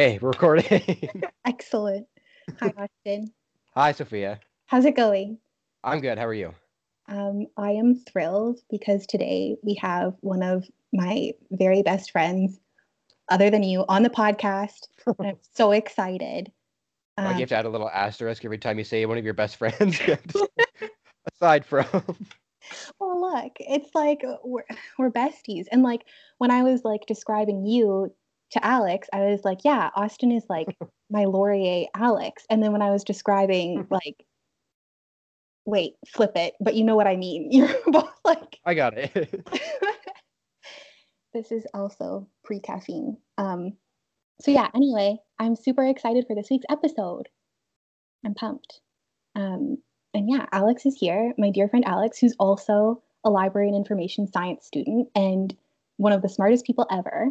Hey, we're recording. Excellent. Hi, Austin. Hi, Sophia. How's it going? I'm good. How are you? Um, I am thrilled because today we have one of my very best friends, other than you, on the podcast. I'm so excited. Um, you have to add a little asterisk every time you say one of your best friends? Aside from. well, look, it's like we're, we're besties. And like when I was like describing you to Alex, I was like, yeah, Austin is like my Laurier Alex. And then when I was describing, like, wait, flip it, but you know what I mean. You're both like, I got it. this is also pre caffeine. Um, so yeah. Anyway, I'm super excited for this week's episode. I'm pumped. Um, and yeah, Alex is here, my dear friend Alex, who's also a library and information science student and one of the smartest people ever,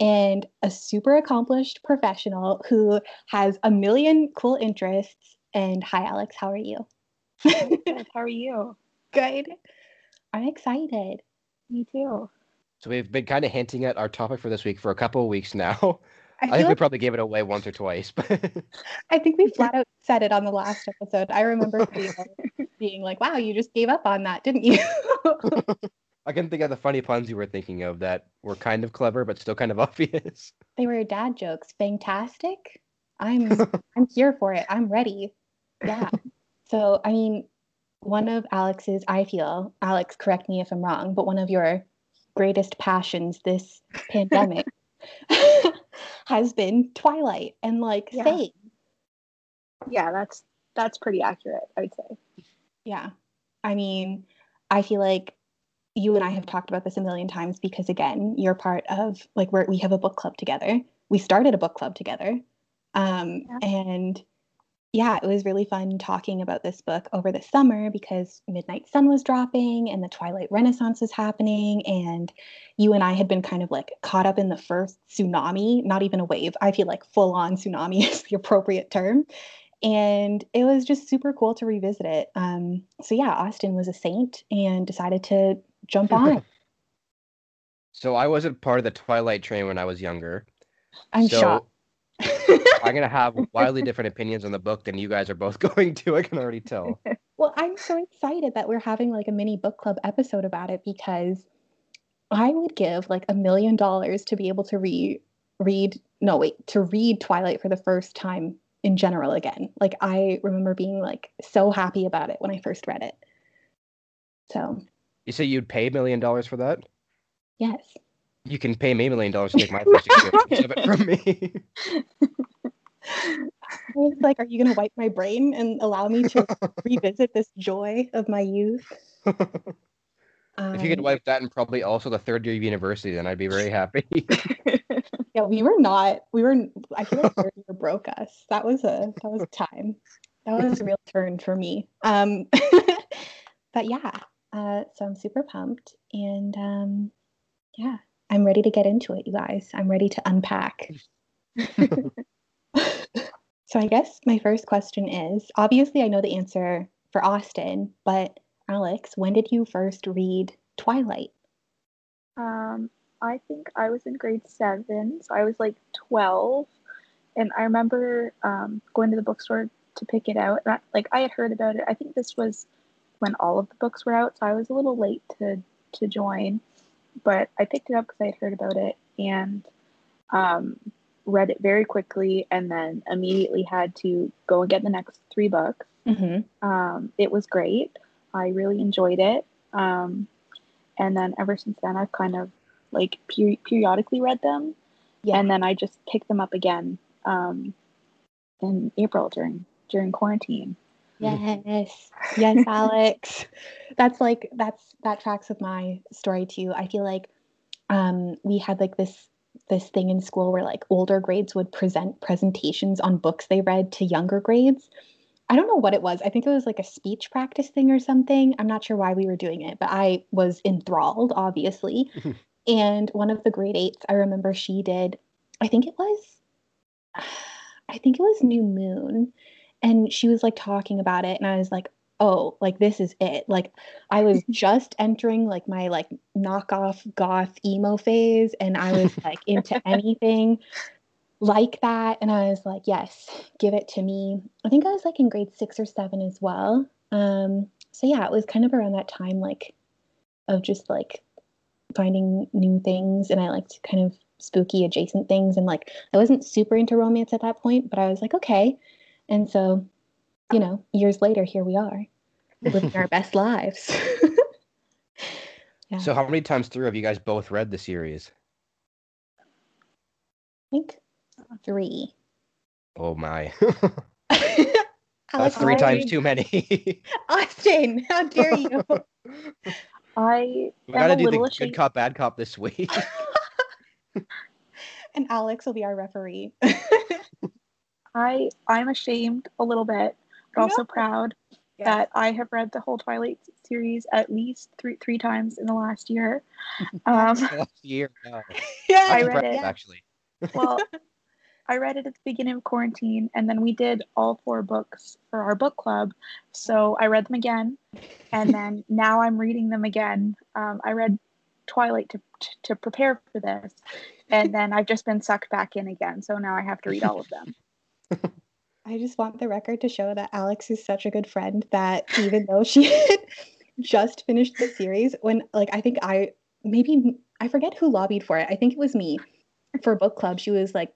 and a super accomplished professional who has a million cool interests. And hi, Alex, how are you? How are you? Good. I'm excited. Me too. So we've been kind of hinting at our topic for this week for a couple of weeks now. I, I feel think we probably gave it away once or twice, but I think we flat out said it on the last episode. I remember being, being like, wow, you just gave up on that, didn't you? I can think of the funny puns you were thinking of that were kind of clever but still kind of obvious. they were dad jokes. Fantastic. I'm I'm here for it. I'm ready. Yeah. So I mean, one of Alex's, I feel, Alex, correct me if I'm wrong, but one of your greatest passions this pandemic has been Twilight and like Yeah. Fate. Yeah, that's that's pretty accurate, I'd say. Yeah. I mean, I feel like you and I have talked about this a million times because again, you're part of like where we have a book club together. We started a book club together. Um Yeah. and yeah, it was really fun talking about this book over the summer because Midnight Sun was dropping and the Twilight Renaissance was happening and you and I had been kind of like caught up in the first tsunami, not even a wave. I feel like full on tsunami is the appropriate term and it was just super cool to revisit it. Um, so yeah, Austin was a saint and decided to jump on. So I wasn't part of the Twilight train when I was younger. I'm so shocked. I'm gonna have wildly different opinions on the book than you guys are both going to. I can already tell. well, I'm so excited that we're having like a mini book club episode about it because I would give like a million dollars to be able to read read no wait to read Twilight for the first time in general again. Like I remember being like so happy about it when I first read it. So You say you'd pay a million dollars for that? yes. You can pay me a million dollars to take my first experience of it from me. I was like, are you going to wipe my brain and allow me to revisit this joy of my youth? If you could Um, wipe that and probably also the third year of university, then I'd be very happy. yeah, we were not. We were. I feel like third year broke us. That was a that was a time. That was a real turn for me. Um, but yeah. Uh, so I'm super pumped, and um, yeah, I'm ready to get into it, you guys. I'm ready to unpack. so I guess my first question is obviously I know the answer for Austin, but Alex, when did you first read Twilight? Um, I think I was in grade seven, so I was like twelve, and I remember um, going to the bookstore to pick it out. And I, like I had heard about it. I think this was when all of the books were out, so I was a little late to to join, but I picked it up because I had heard about it and um, read it very quickly, and then immediately had to go and get the next three books. Mm-hmm. Um, it was great. I really enjoyed it. Um, and then ever since then, I've kind of like per- periodically read them. Yeah. And then I just picked them up again um, in April during during quarantine. Yes. Yes, Alex. That's like that's that tracks with my story too. I feel like um we had like this this thing in school where like older grades would present presentations on books they read to younger grades. I don't know what it was. I think it was like a speech practice thing or something. I'm not sure why we were doing it, but I was enthralled, obviously. and one of the grade eights, I remember she did, I think it was, I think it was New Moon and she was like talking about it and i was like oh like this is it like i was just entering like my like knockoff goth emo phase and i was like into anything like that. And I was like, yes, give it to me. I think I was like in grade six or seven as well. Um, so yeah, it was kind of around that time, like of just like finding new things. And I liked kind of spooky adjacent things. And like, I wasn't super into romance at that point, but I was like, okay. And so, you know, years later, here we are living our best lives. yeah. So how many times through have you guys both read the series? I think three. Oh my. That's three I- times too many. Austin, how dare you? I we am gotta a do the little good cop, bad cop this week. and Alex will be our referee. I I'm ashamed a little bit, but also No. proud that I have read the whole Twilight series at least three three times in the last year. Um, Last year. Wow. yeah, I That's read it. actually. well, I read it at the beginning of quarantine, and then we did all four books for our book club. So I read them again, and then now I'm reading them again. Um, I read Twilight to to prepare for this, and then I've just been sucked back in again. So now I have to read all of them. I just want the record to show that Alex is such a good friend that even though she had just finished the series, when like I think I maybe I forget who lobbied for it. I think it was me for book club. She was like,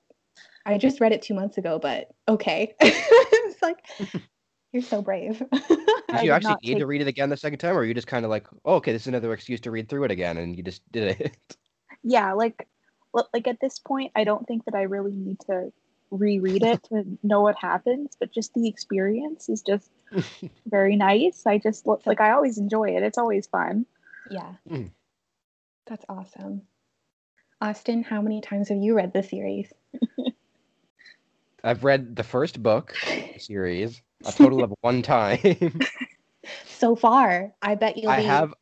I just read it two months ago, but okay. it's like you're so brave. Did you actually not need to read it again the second time, or are you just kind of like, oh, okay, this is another excuse to read through it again, and you just did it? yeah like like at this point i don't think that i really need to reread it to know what happens but just the experience is just very nice i just look like i always enjoy it it's always fun yeah. Mm. That's awesome. Austin, how many times have you read the series? I've read the first book series a total of one time. So far, I bet you'll I be have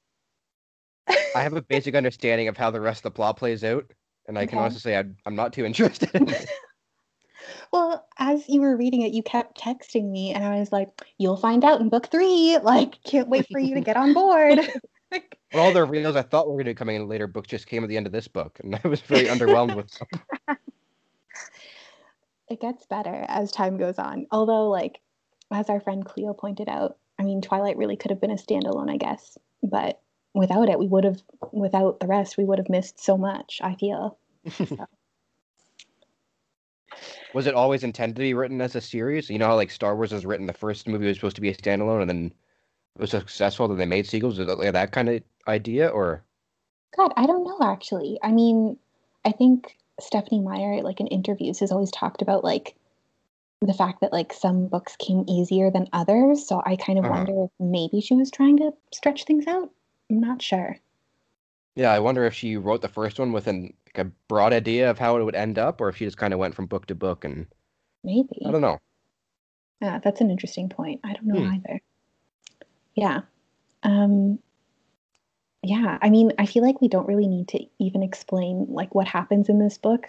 I have a basic understanding of how the rest of the plot plays out, and I can Okay. honestly say I'm, I'm not too interested in it. Well, as you were reading it, you kept texting me, and I was like, "You'll find out in book three. Like, can't wait for you to get on board." Like, But all the reveals I thought were going to be coming in later books just came at the end of this book, and I was very underwhelmed with them. it gets better as time goes on. Although, like, as our friend Cleo pointed out, I mean, Twilight really could have been a standalone, I guess. But without it, we would have, without the rest, we would have missed so much. I feel. Was it always intended to be written as a series? You know how like Star Wars was written, the first movie was supposed to be a standalone, and then it was successful, then they made sequels. Is it like that kind of idea, or God, I don't know actually. I mean, I think Stephenie Meyer, like in interviews, has always talked about like the fact that like some books came easier than others. So I kind of Uh-huh. wonder if maybe she was trying to stretch things out. I'm not sure. Yeah, I wonder if she wrote the first one with an like a broad idea of how it would end up, or if she just kind of went from book to book, and Maybe. I don't know. Yeah, that's an interesting point. I don't know Hmm. either. Yeah. Um yeah, I mean, I feel like we don't really need to even explain like what happens in this book.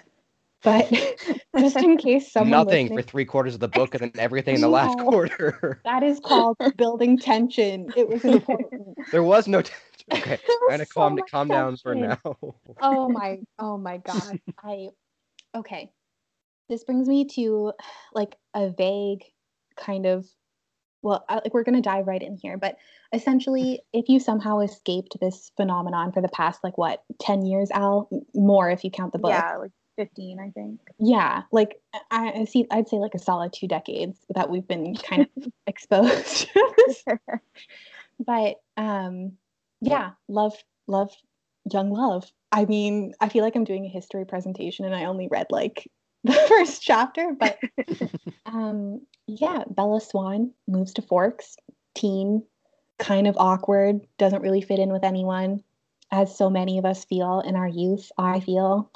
But just in case someone Nothing listening- for three quarters of the book, and then everything in the last quarter. That is called building tension. It was important. there was no. T- okay, I'm gonna calm so much calm down for now. Oh my, oh my God. I, okay. This brings me to like a vague kind of, well, I, like we're going to dive right in here, but essentially, if you somehow escaped this phenomenon for the past, like what, 10 years, Al? More if you count the book. yeah like 15 i think Yeah, like I, I see, I'd say like a solid two decades that we've been kind of exposed. but um yeah love love young love. I mean i feel like i'm doing a history presentation and i only read like the first chapter but um yeah bella swan moves to forks teen kind of awkward doesn't really fit in with anyone as so many of us feel in our youth i feel.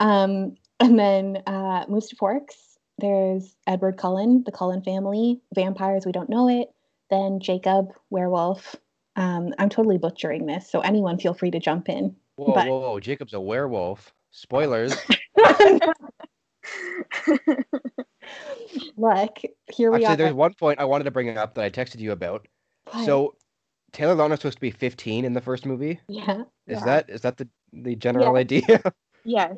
Um and then uh moves to forks. There's edward cullen the cullen family vampires we don't know it. Then Jacob, werewolf. Um, I'm totally butchering this, so anyone feel free to jump in. Whoa, But- whoa, whoa! Jacob's a werewolf. Spoilers. Look, here we Actually, are. there's one point I wanted to bring up that I texted you about. What? So, Taylor Lautner's supposed to be 15 in the first movie. yeah, Is Yeah. that is that the the general idea? yes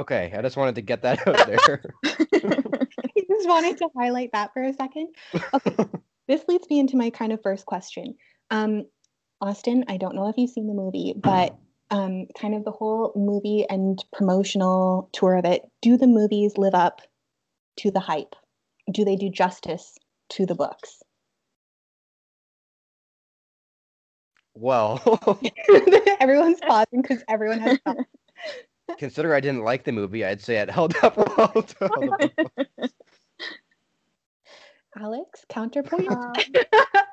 Okay, I just wanted to get that out there. I just wanted to highlight that for a second. Okay, this leads me into my kind of first question. Um, Austin, I don't know if you've seen the movie, but um, kind of the whole movie and promotional tour of it, do the movies live up to the hype? Do they do justice to the books? well, Everyone's pausing because everyone has thoughts. considering I didn't like the movie, I'd say it held up well to all the books. Alex, counterpoint. Um,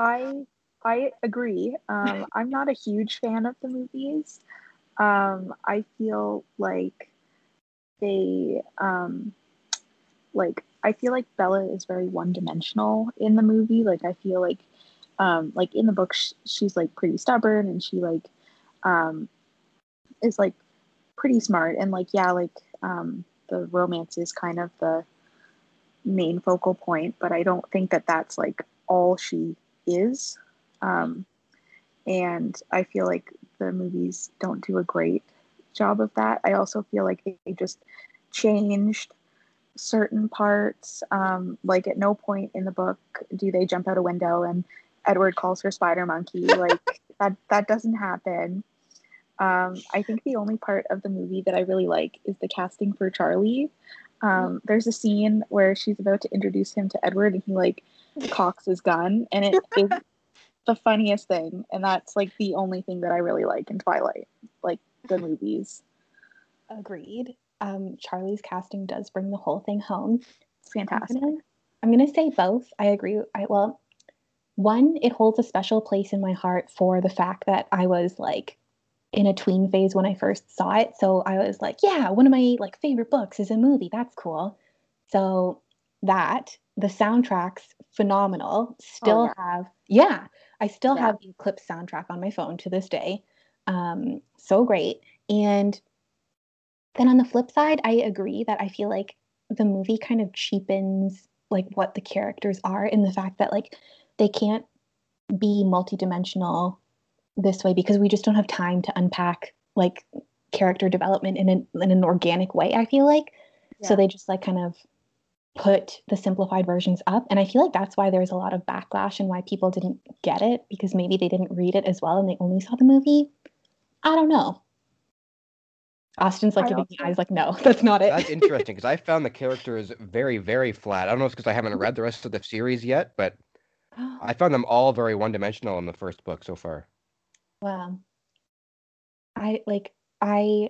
I I agree. Um, I'm not a huge fan of the movies. Um, I feel like they um, like I feel like Bella is very one dimensional in the movie. Like I feel like um, like in the book sh- she's like pretty stubborn and she like um, is like pretty smart and like yeah like um, the romance is kind of the main focal point, but I don't think that that's like all she is. Um, and I feel like the movies don't do a great job of that. I also feel like they just changed certain parts. Um, like at no point in the book do they jump out a window and Edward calls her spider monkey. Like that that doesn't happen. Um, I think the only part of the movie that I really like is the casting for Charlie. Um, there's a scene where she's about to introduce him to Edward and he like his gun and it is the funniest thing and that's like the only thing that I really like in Twilight, like the movies. Agreed. Um, Charlie's casting does bring the whole thing home. It's I'm fantastic. gonna, I'm gonna say both. I agree. I well, one, it holds a special place in my heart for the fact that I was like in a tween phase when I first saw it. So I was like, yeah, one of my like favorite books is a movie. That's cool. So that the soundtrack's phenomenal. Still yeah. have yeah, I still Yeah. have the Eclipse soundtrack on my phone to this day. Um, so great. And then on the flip side, I agree that I feel like the movie kind of cheapens like what the characters are in the fact that like they can't be multidimensional this way because we just don't have time to unpack like character development in an in an organic way. I feel like so they just like kind of put the simplified versions up and i feel like that's why there's a lot of backlash and why people didn't get it because maybe they didn't read it as well and they only saw the movie i don't know austin's like giving me eyes like no that's not it That's interesting because I found the characters very, very flat. I don't know if it's because I haven't read the rest of the series yet, but I found them all very one-dimensional in the first book so far. Wow. I like I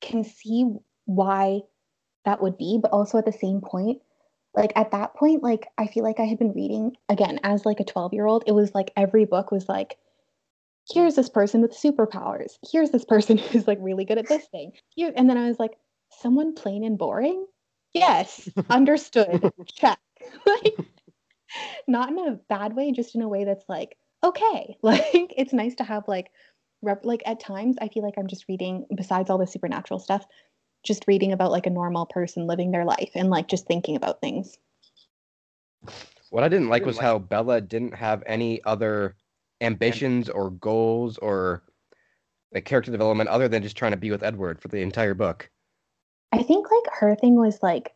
can see why that would be, but also at the same point, like at that point, like I feel like I had been reading again as like a 12 year old. It was like every book was like, here's this person with superpowers. Here's this person who's like really good at this thing. Here, and then I was like, someone plain and boring? Yes, understood. Check. like not in a bad way, just in a way that's like, okay. Like it's nice to have like rep- like at times I feel like I'm just reading besides all the supernatural stuff, just reading about like a normal person living their life and like just thinking about things. What I didn't like was how Bella didn't have any other ambitions or goals or like character development other than just trying to be with Edward for the entire book. I think like her thing was like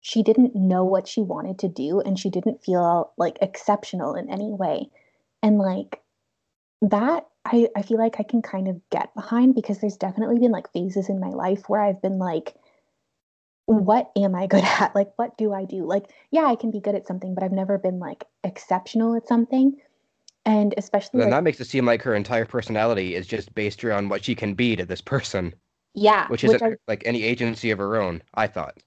she didn't know what she wanted to do and she didn't feel like exceptional in any way. And like that I, I feel like I can kind of get behind because there's definitely been like phases in my life where I've been like, what am I good at? Like, what do I do? Like, yeah, I can be good at something, but I've never been like exceptional at something. And especially Then like, that makes it seem like her entire personality is just based around what she can be to this person, yeah, which isn't I- like any agency of her own. I thought.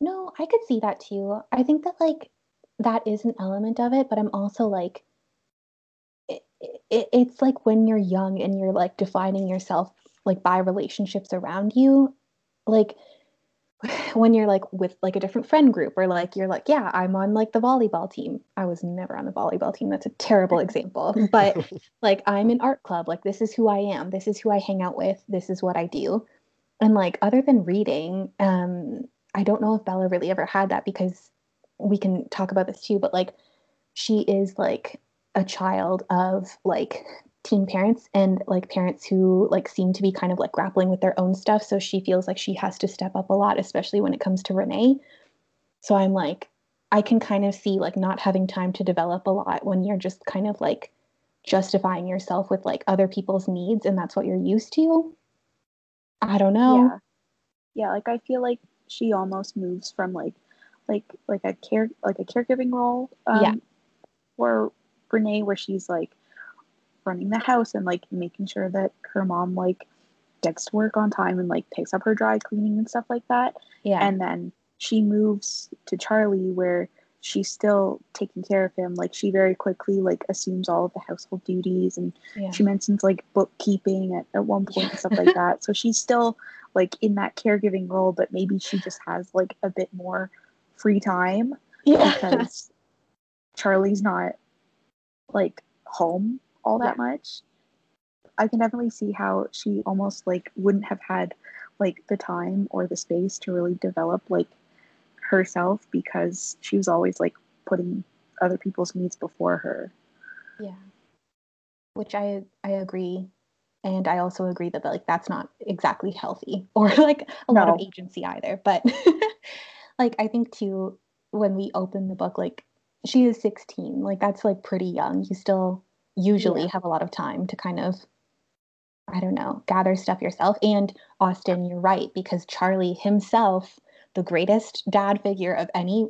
No, I could see that too. I think that like that is an element of it, but I'm also like it, it, it's like when you're young and you're like defining yourself like by relationships around you, like when you're like with like a different friend group or like you're like, yeah, I'm on like the volleyball team. I was never on the volleyball team. That's a terrible example, but like I'm in art club. Like this is who I am. This is who I hang out with. This is what I do. And like other than reading, um I don't know if Bella really ever had that because we can talk about this too, but like she is like a child of like teen parents and like parents who like seem to be kind of like grappling with their own stuff so she feels like she has to step up a lot especially when it comes to renee so i'm like i can kind of see like not having time to develop a lot when you're just kind of like justifying yourself with like other people's needs and that's what you're used to i don't know Yeah. Yeah, like I feel like she almost moves from like like like a care like a caregiving role um Yeah. for Renee where she's like running the house and like making sure that her mom like gets to work on time and like picks up her dry cleaning and stuff like that. yeah And then she moves to Charlie where she's still taking care of him. Like she very quickly like assumes all of the household duties and yeah she mentions like bookkeeping at, at one point and stuff like that. So she's still like in that caregiving role, but maybe she just has like a bit more free time yeah because Charlie's not like home all that much. I can definitely see how she almost like wouldn't have had like the time or the space to really develop like herself because she was always like putting other people's needs before her. Yeah. Which I I agree. And I also agree that like that's not exactly healthy or like a lot of agency either. But like I think too when we open the book, like she is 16. Like that's like pretty young. You still usually Yeah. have a lot of time to kind of I don't know, gather stuff yourself. And Austin, you're right, because Charlie himself, the greatest dad figure of any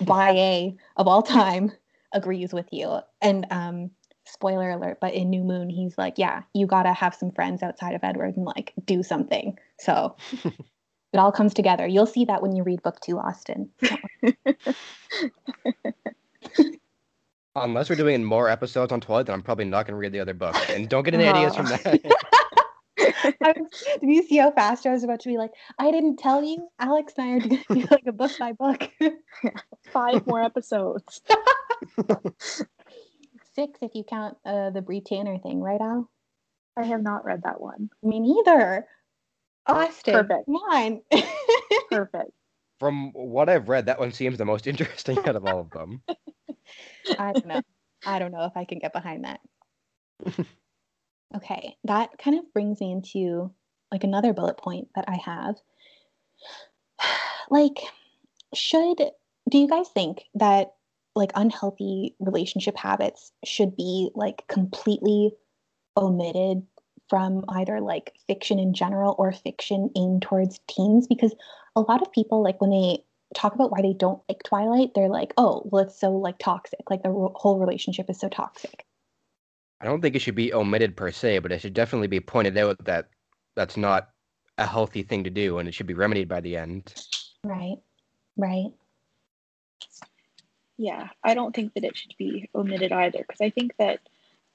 YA of all time, agrees with you. And um, spoiler alert, but in New Moon, he's like, yeah, you gotta have some friends outside of Edward and like do something. So it all comes together. You'll see that when you read book two, Austin. Unless we're doing more episodes on Twilight, then I'm probably not going to read the other book. And don't get any ideas from that. I was, did you see how fast I was about to be like, I didn't tell you? Alex and I are going to do like a book by book. Five more episodes. Six if you count uh, the Bree Tanner thing, right, Al? I have not read that one. Me neither. Austin, Perfect. come on. Perfect. From what I've read, that one seems the most interesting out of all of them. I don't know. I don't know if I can get behind that. okay, that kind of brings me into like another bullet point that I have. Like, should do you guys think that like unhealthy relationship habits should be like completely omitted from either like fiction in general or fiction aimed towards teens? Because a lot of people like when they talk about why they don't like Twilight, they're like, "Oh, well, it's so like toxic. Like the ro- whole relationship is so toxic." I don't think it should be omitted per se, but it should definitely be pointed out that that's not a healthy thing to do and it should be remedied by the end. Right. Right. Yeah, I don't think that it should be omitted either because I think that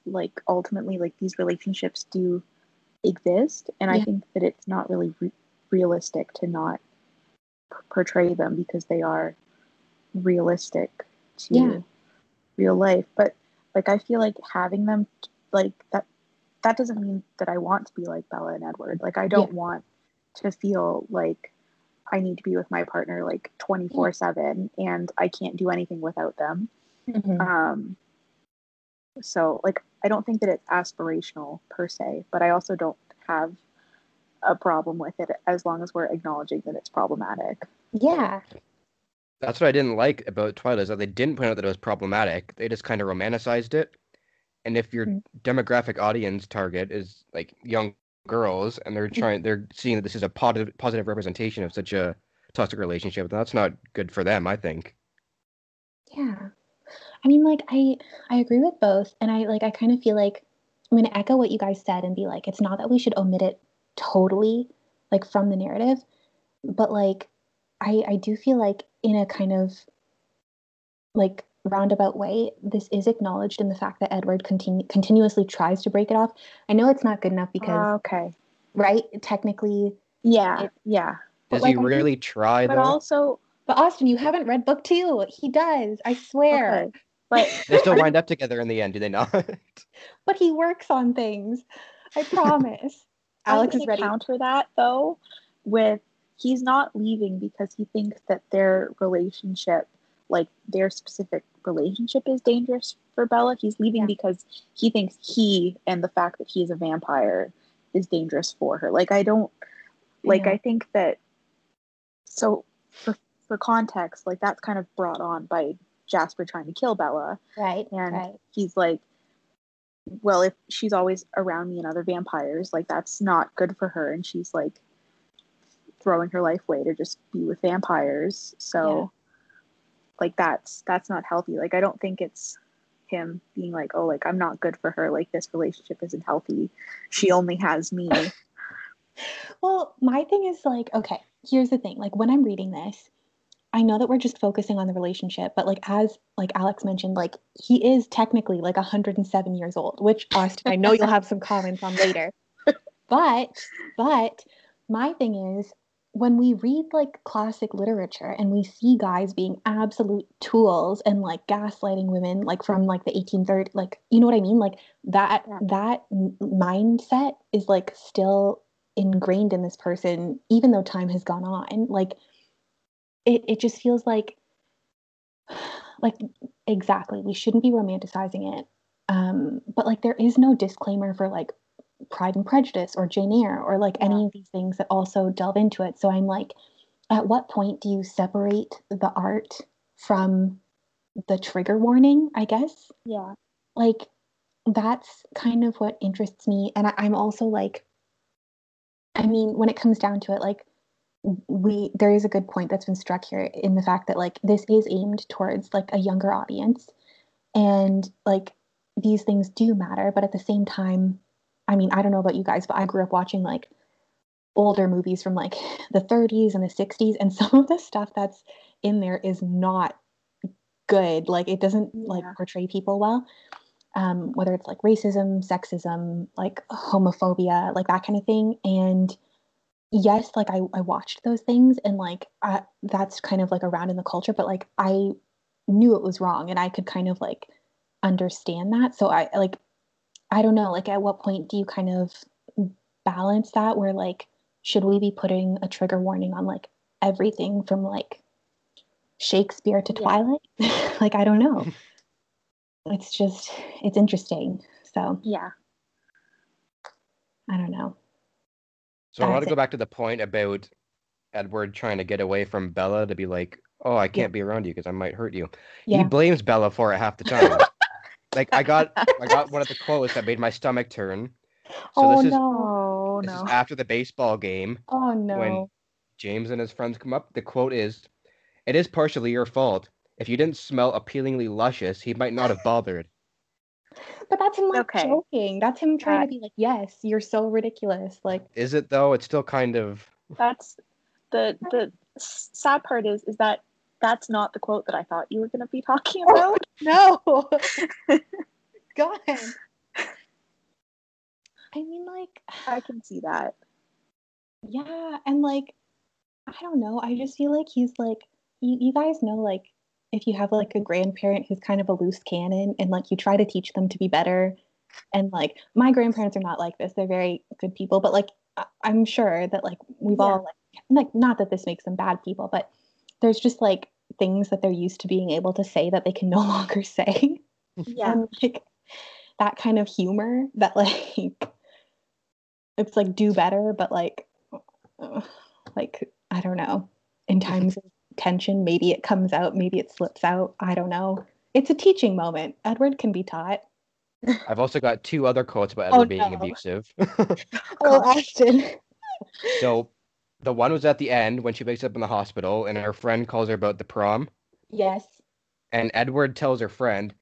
like ultimately like these relationships do exist and I think that it's not really re- realistic to not p- portray them because they are realistic to Yeah. real life but like I feel like having them like that that doesn't mean that I want to be like Bella and Edward like I don't want to feel like I need to be with my partner like 24 7 and I can't do anything without them. Mhm. Um, so, like, I don't think that it's aspirational per se, but I also don't have a problem with it as long as we're acknowledging that it's problematic. Yeah. That's what I didn't like about Twilight is that they didn't point out that it was problematic. They just kind of romanticized it. And if your Mm. demographic audience target is like young girls and they're trying they're seeing that this is a positive positive representation of such a toxic relationship, then that's not good for them, I think. Yeah. I mean, like I I agree with both, and I like I kind of feel like I'm gonna echo what you guys said and be like, it's not that we should omit it totally, like from the narrative, but like I I do feel like in a kind of like roundabout way, this is acknowledged in the fact that Edward continu- continuously tries to break it off. I know it's not good enough because oh, okay. right technically, Yeah. It- yeah. But, Does like, he I think- really try But though? also, but Austin, you haven't read book two. He does. I swear. okay. But They still wind up together in the end, do they not? but he works on things. I promise. I'm Alex is gonna ready. counter that though with he's not leaving because he thinks that their relationship like their specific relationship is dangerous for Bella. He's leaving Yeah. because he thinks he and the fact that he's a vampire is dangerous for her. Like I don't like Yeah. I think that so for for context, like that's kind of brought on by Jasper trying to kill Bella. Right. And right. he's like, Well, if she's always around me and other vampires, like that's not good for her. And she's like throwing her life away to just be with vampires. So Yeah. like that's that's not healthy. Like I don't think it's him being like, Oh, like I'm not good for her, like this relationship isn't healthy. She only has me. Well, my thing is like, okay, here's the thing. Like when I'm reading this, I know that we're just focusing on the relationship, but like as like Alex mentioned, like he is technically like 107 years old, which Austin, I know you'll have some comments on later. But but my thing is when we read like classic literature and we see guys being absolute tools and like gaslighting women like from like the 1830s like you know what i mean like that Yeah. that mindset is like still ingrained in this person even though time has gone on like it, it just feels like like exactly we shouldn't be romanticizing it. Um but like there is no disclaimer for like pride and prejudice or jane eyre or like any of these things that also delve into it. So i'm like at what point do you separate the art from the trigger warning i guess? Yeah. like that's kind of what interests me. And I, i'm also like i mean when it comes down to it like we there is a good point that's been struck here in the fact that like this is aimed towards like a younger audience. And like these things do matter but at the same time i mean i don't know about you guys but i grew up watching like older movies from like the 30s and the 60s and some of the stuff that's in there is not good. Like it doesn't like portray people well um, whether it's like racism, sexism, like homophobia, like that kind of thing. And yes, like I, I watched those things and like uh, that's kind of like around in the culture, but like I knew it was wrong and I could kind of like understand that. So I like, I don't know, like at what point do you kind of balance that where like, should we be putting a trigger warning on like everything from like Shakespeare to Yeah. Twilight? like, I don't know it's just it's interesting so Yeah. i don't know So I want to go back to the point about Edward trying to get away from Bella to be like, "Oh, I can't be around you because I might hurt you." He blames Bella for it half the time. like I got, I got one of the quotes that made my stomach turn. So oh this is no this no. is after the baseball game oh no when James and his friends come up. The quote is, "It is partially your fault. If you didn't smell appealingly luscious, he might not have bothered." But that's him like Okay. joking that's him trying That- to be like yes you're so ridiculous like Is it though? It's still kind of. That's the the sad part is is that that's not the quote that I thought you were going to be talking oh, about. no god i mean like I can see that. yeah and like i don't know i just feel like he's like you, you guys know like if you have like a grandparent who's kind of a loose cannon and like you try to teach them to be better and like my grandparents are not like this they're very good people but like I- i'm sure that like we've all like like not that this makes them bad people but there's just like things that they're used to being able to say that they can no longer say. Yeah. and like that kind of humor that like it's like do better but like uh, like i don't know. In times of tension maybe it comes out maybe it slips out i don't know it's a teaching moment edward can be taught I've also got two other quotes about Oh, Edward being no. abusive. oh austin so, the one was at the end when she wakes up in the hospital, and her friend calls her about the prom. yes And Edward tells her friend,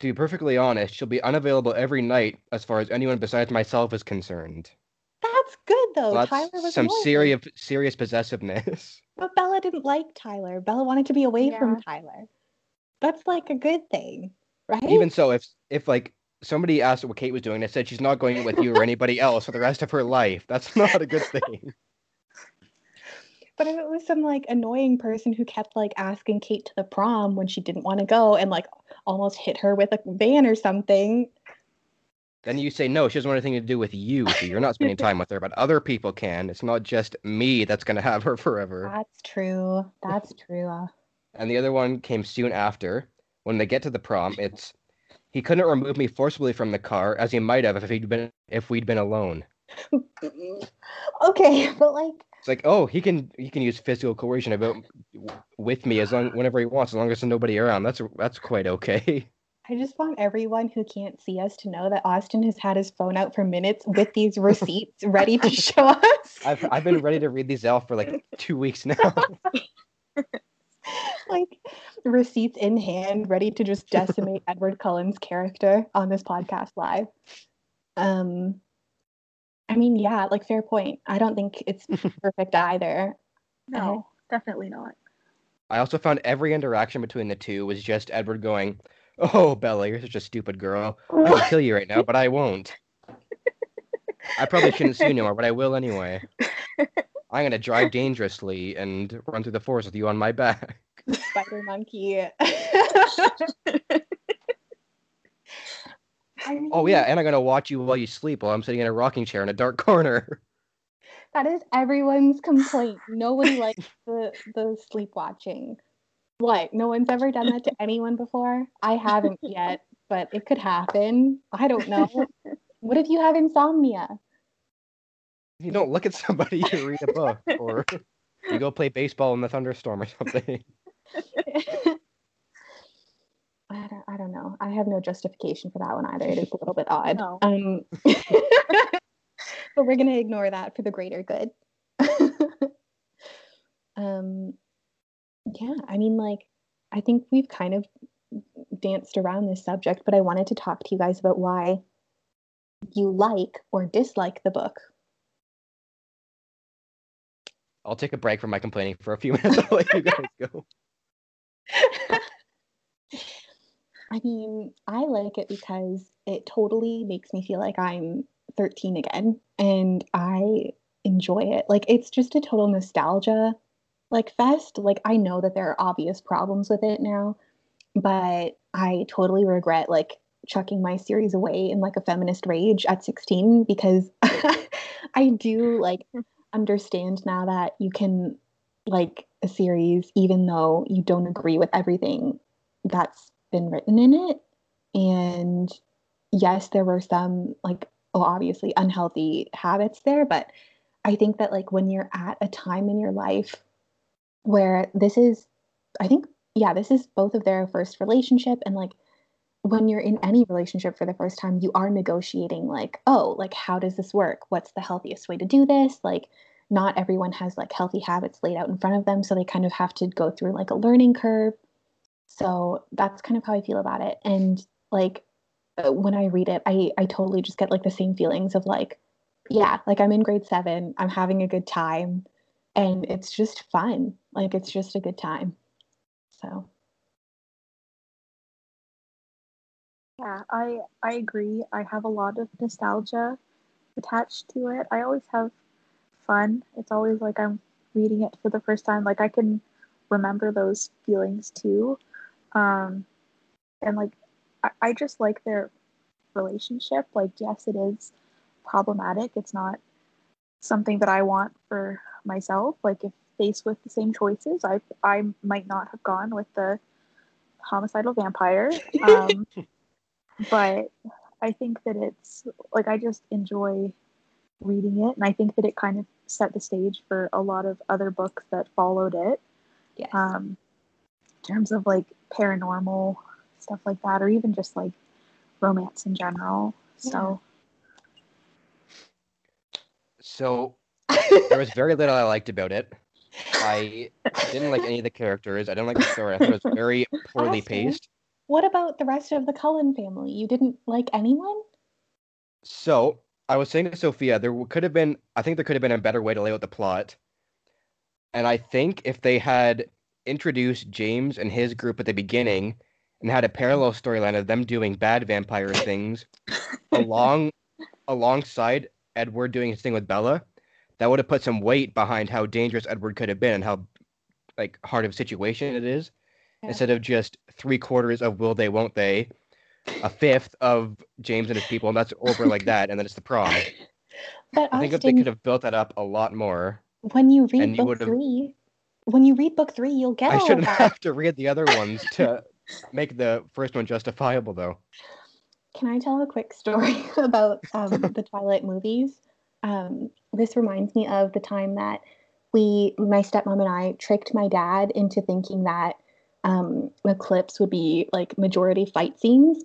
to be perfectly honest, she'll be unavailable every night as far as anyone besides myself is concerned. that's good though So Oh, tyler that's was some serious serious possessiveness. But bella didn't like tyler. Bella wanted to be away from tyler. That's like a good thing right? Even so, if if like somebody asked what Kate was doing, and said she's not going with you or anybody else for the rest of her life, that's not a good thing. But if it was some like annoying person who kept like asking Kate to the prom when she didn't want to go and like almost hit her with a van or something, Then you say no, she doesn't want anything to do with you, so you're not spending time with her, but other people can. It's not just me that's gonna have her forever. that's true. That's true. And the other one came soon after when they get to the prom, it's he couldn't remove me forcibly from the car as he might have if he'd been if we'd been alone. okay, but like It's like, oh, he can he can use physical coercion about with me as long whenever he wants, as long as there's nobody around. That's that's quite okay. I just want everyone who can't see us to know that Austin has had his phone out for minutes with these receipts ready to show us. I've I've been ready to read these out for like two weeks now. like receipts in hand, ready to just decimate Edward Cullen's character on this podcast live. Um I mean, yeah, like fair point. I don't think it's perfect either. No, definitely not. I also found every interaction between the two was just Edward going, "Oh, Bella, you're such a stupid girl. I could kill you right now, but I won't. I probably shouldn't sue you anymore, but I will anyway. I'm gonna drive dangerously and run through the forest with you on my back." Spider monkey. Oh yeah, and I'm gonna watch you while you sleep while I'm sitting in a rocking chair in a dark corner. That is everyone's complaint. Nobody likes the the sleepwatching. What? No one's ever done that to anyone before? I haven't yet, but it could happen. I don't know. What if you have insomnia? You don't look at somebody, you read a book, or you go play baseball in the thunderstorm or something. I don't, I don't know. I have no justification for that one either. It is a little bit odd. No. Um, but we're gonna ignore that for the greater good. um, yeah, I mean, like, I think we've kind of danced around this subject, but I wanted to talk to you guys about why you like or dislike the book. I'll take a break from my complaining for a few minutes. I'll let you guys go. I mean, I like it because it totally makes me feel like I'm 13 again and I enjoy it. Like it's just a total nostalgia like fest. Like I know that there are obvious problems with it now, but I totally regret like chucking my series away in like a feminist rage at 16 because I do like understand now that you can like a series even though you don't agree with everything that's been written in it. And yes, there were some like oh, obviously unhealthy habits there, but I think that like when you're at a time in your life where this is I think yeah, this is both of their first relationship and like when you're in any relationship for the first time, you are negotiating like, oh, like how does this work? What's the healthiest way to do this? Like not everyone has like healthy habits laid out in front of them, so they kind of have to go through like a learning curve. So that's kind of how I feel about it. And like uh, when I read it, I I totally just get like the same feelings of like, yeah, like I'm in grade 7, I'm having a good time and it's just fun. Like it's just a good time. So Yeah, I I agree. I have a lot of nostalgia attached to it. I always have fun. It's always like I'm reading it for the first time. Like I can remember those feelings too. Um, and like I, I just like their relationship. Like yes, it is problematic. It's not something that I want for myself. Like if faced with the same choices, I I might not have gone with the homicidal vampire. Um, but I think that it's like I just enjoy reading it, and I think that it kind of set the stage for a lot of other books that followed it. yes. Um, in terms of like paranormal stuff like that, or even just like romance in general. So So there was very little I liked about it. I didn't like any of the characters. I didn't like the story. I thought it was very poorly paced. what about the rest of the Cullen family? You didn't like anyone? So I was saying to Sophia, there could have been, I think there could have been a better way to lay out the plot. And I think if they had introduced James and his group at the beginning and had a parallel storyline of them doing bad vampire things along alongside Edward doing his thing with Bella, that would have put some weight behind how dangerous Edward could have been and how like hard of a situation it is. Yeah. Instead of just three quarters of will they, won't they, a fifth of James and his people, and that's over like that, and then it's the prom. But I think if they could have built that up a lot more, when you read you book would've- three, when you read book three, you'll get I shouldn't that. have to read the other ones to make the first one justifiable though. Can I tell a quick story about um, the Twilight movies? Um, this reminds me of the time that we, my stepmom and I, tricked my dad into thinking that um, would be like majority fight scenes,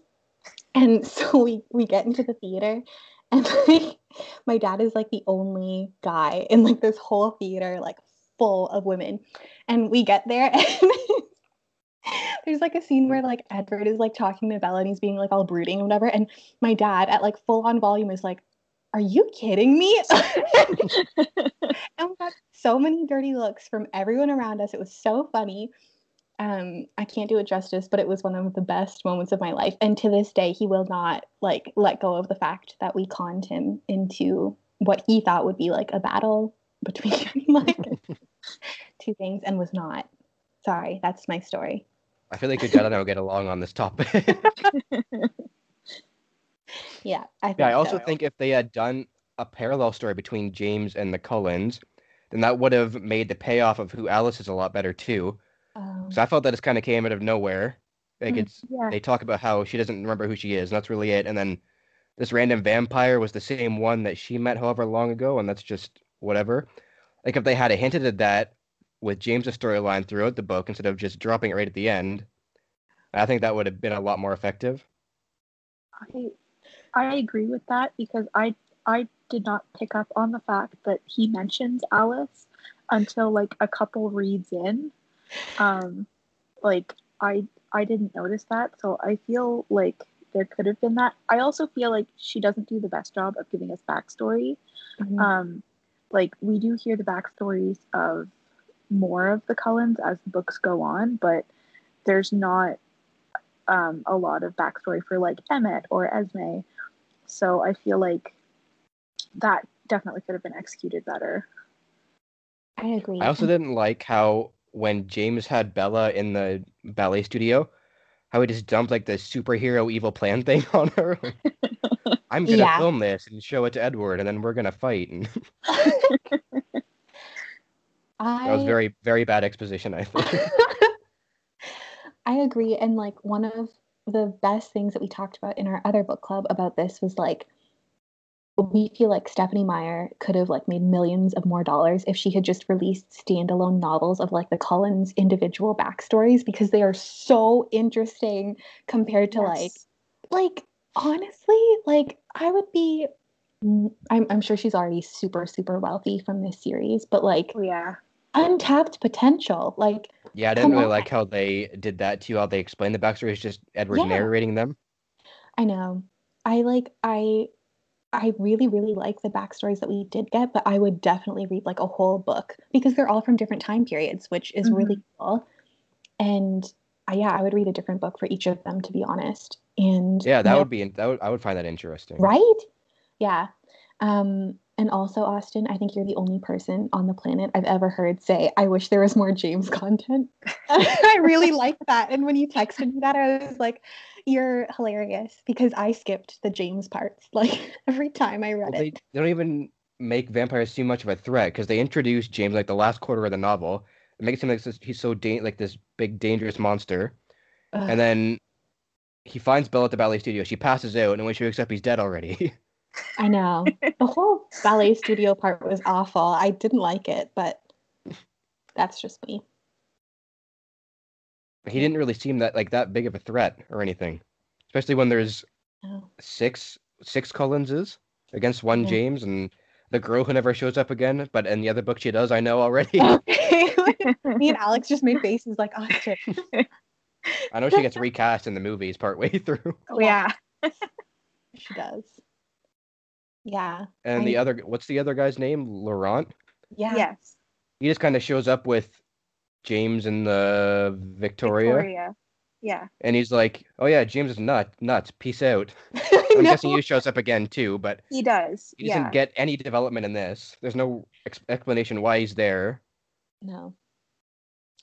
and so we we get into the theater, and like my dad is like the only guy in like this whole theater, like full of women, and we get there and. There's like a scene where like Edward is like talking to Bella and he's being like all brooding and whatever. And my dad at like full on volume is like, Are you kidding me? and we got so many dirty looks from everyone around us. It was so funny. Um, I can't do it justice, but it was one of the best moments of my life. And to this day, he will not like let go of the fact that we conned him into what he thought would be like a battle between like two things and was not. Sorry, that's my story. I feel like your dad and I will get along on this topic. Yeah, I think yeah, I also so. think if they had done a parallel story between James and the Cullens, then that would have made the payoff of who Alice is a lot better too. Um, So I felt that this kind of came out of nowhere. Like Mm, it's Yeah. they talk about how she doesn't remember who she is, and that's really it. And then this random vampire was the same one that she met however long ago, and that's just whatever. Like if they had hinted at that with James's storyline throughout the book instead of just dropping it right at the end, I think that would have been a lot more effective. I I agree with that because I I did not pick up on the fact that he mentions Alice until like a couple reads in. Um like I I didn't notice that, so I feel like there could have been that. I also feel like she doesn't do the best job of giving us backstory. mhm. Um like we do hear the backstories of more of the Cullens as the books go on, but there's not um, a lot of backstory for like Emmett or Esme. So I feel like that definitely could have been executed better. I agree. I also didn't like how when James had Bella in the ballet studio, how he just dumped like the superhero evil plan thing on her. I'm gonna Yeah. film this and show it to Edward, and then we're gonna fight. And I, that was very, very bad exposition. I think. I agree. And like one of the best things that we talked about in our other book club about this was like we feel like Stephenie Meyer could have like made millions of more dollars if she had just released standalone novels of like the Cullens individual backstories because they are so interesting compared to like Yes. like honestly like I would be I'm, I'm sure she's already super super wealthy from this series but like Oh, yeah. untapped potential like Yeah, I didn't Come really on. like how they did that too. How they explained the backstory. It's just Edward Yeah. narrating them. I know. I like I I really really like the backstories that we did get, but I would definitely read like a whole book because they're all from different time periods, which is really cool. And I, yeah, I would read a different book for each of them to be honest. And Yeah, that no- would be. That would, I would find that interesting. right? Yeah. Um and also Austin, I think you're the only person on the planet I've ever heard say, I wish there was more James content. I really like that. And when you texted me that, I was like, you're hilarious because I skipped the James parts like every time I read Well, it. they don't even make vampires too much of a threat because they introduce James like the last quarter of the novel. It makes him like this, he's so da- like this big dangerous monster, Ugh, and then he finds Bella at the ballet studio. She passes out, and when she wakes up, he's dead already. I know. The whole ballet studio part was awful. I didn't like it, but that's just me. he didn't really seem that like that big of a threat or anything, especially when there's Oh. six six Cullenses against one Yeah. James and the girl who never shows up again. But in the other book, she does. I know already. Okay. me and Alex just made faces like oh, Austin. I know she gets recast in the movies partway through. Oh, yeah. She does. Yeah. And the other, what's the other guy's name? Laurent. Yeah. Yes. He just kind of shows up with James and the Victoria, Victoria. Yeah. and he's like, "Oh yeah, James is nut nuts. Peace out." I I'm know. guessing he shows up again too, but He does. he doesn't Yeah. get any development in this. There's no ex- explanation why he's there. No.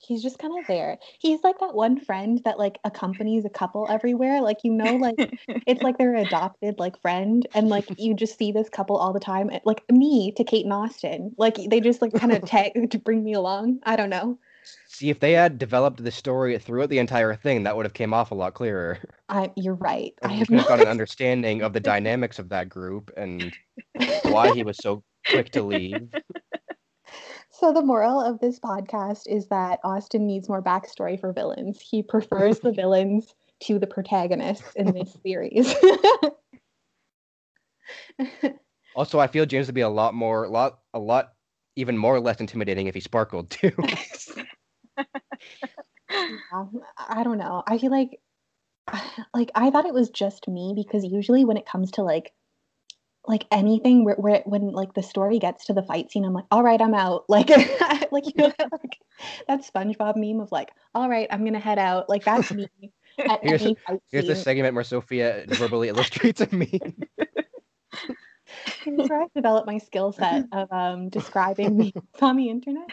He's just kind of there. He's like that one friend that like accompanies a couple everywhere. Like you know, like it's like their adopted like friend, and like you just see this couple all the time. eh, Like me to Kate and Austin. Like they just like kind of tag to bring me along. I don't know. See, if they had developed the story throughout the entire thing, that would have came off a lot clearer. I, you're right. I have not. got an understanding of the dynamics of that group and why he was so quick to leave. So the moral of this podcast is that Austin needs more backstory for villains. He prefers the villains to the protagonists in this series. Also, I feel James would be a lot more, lot, a lot, even more less intimidating if he sparkled too. Yeah, I don't know. I feel like like I thought it was just me because usually when it comes to like like anything where, where when like the story gets to the fight scene, I'm like, all right, I'm out. Like like you know that, like that SpongeBob meme of like, all right, I'm gonna head out. Like that's me Here's Here's a scene. segment where Sophia verbally illustrates a meme. I'm sure I've developed my skill set of um, describing memes on the internet.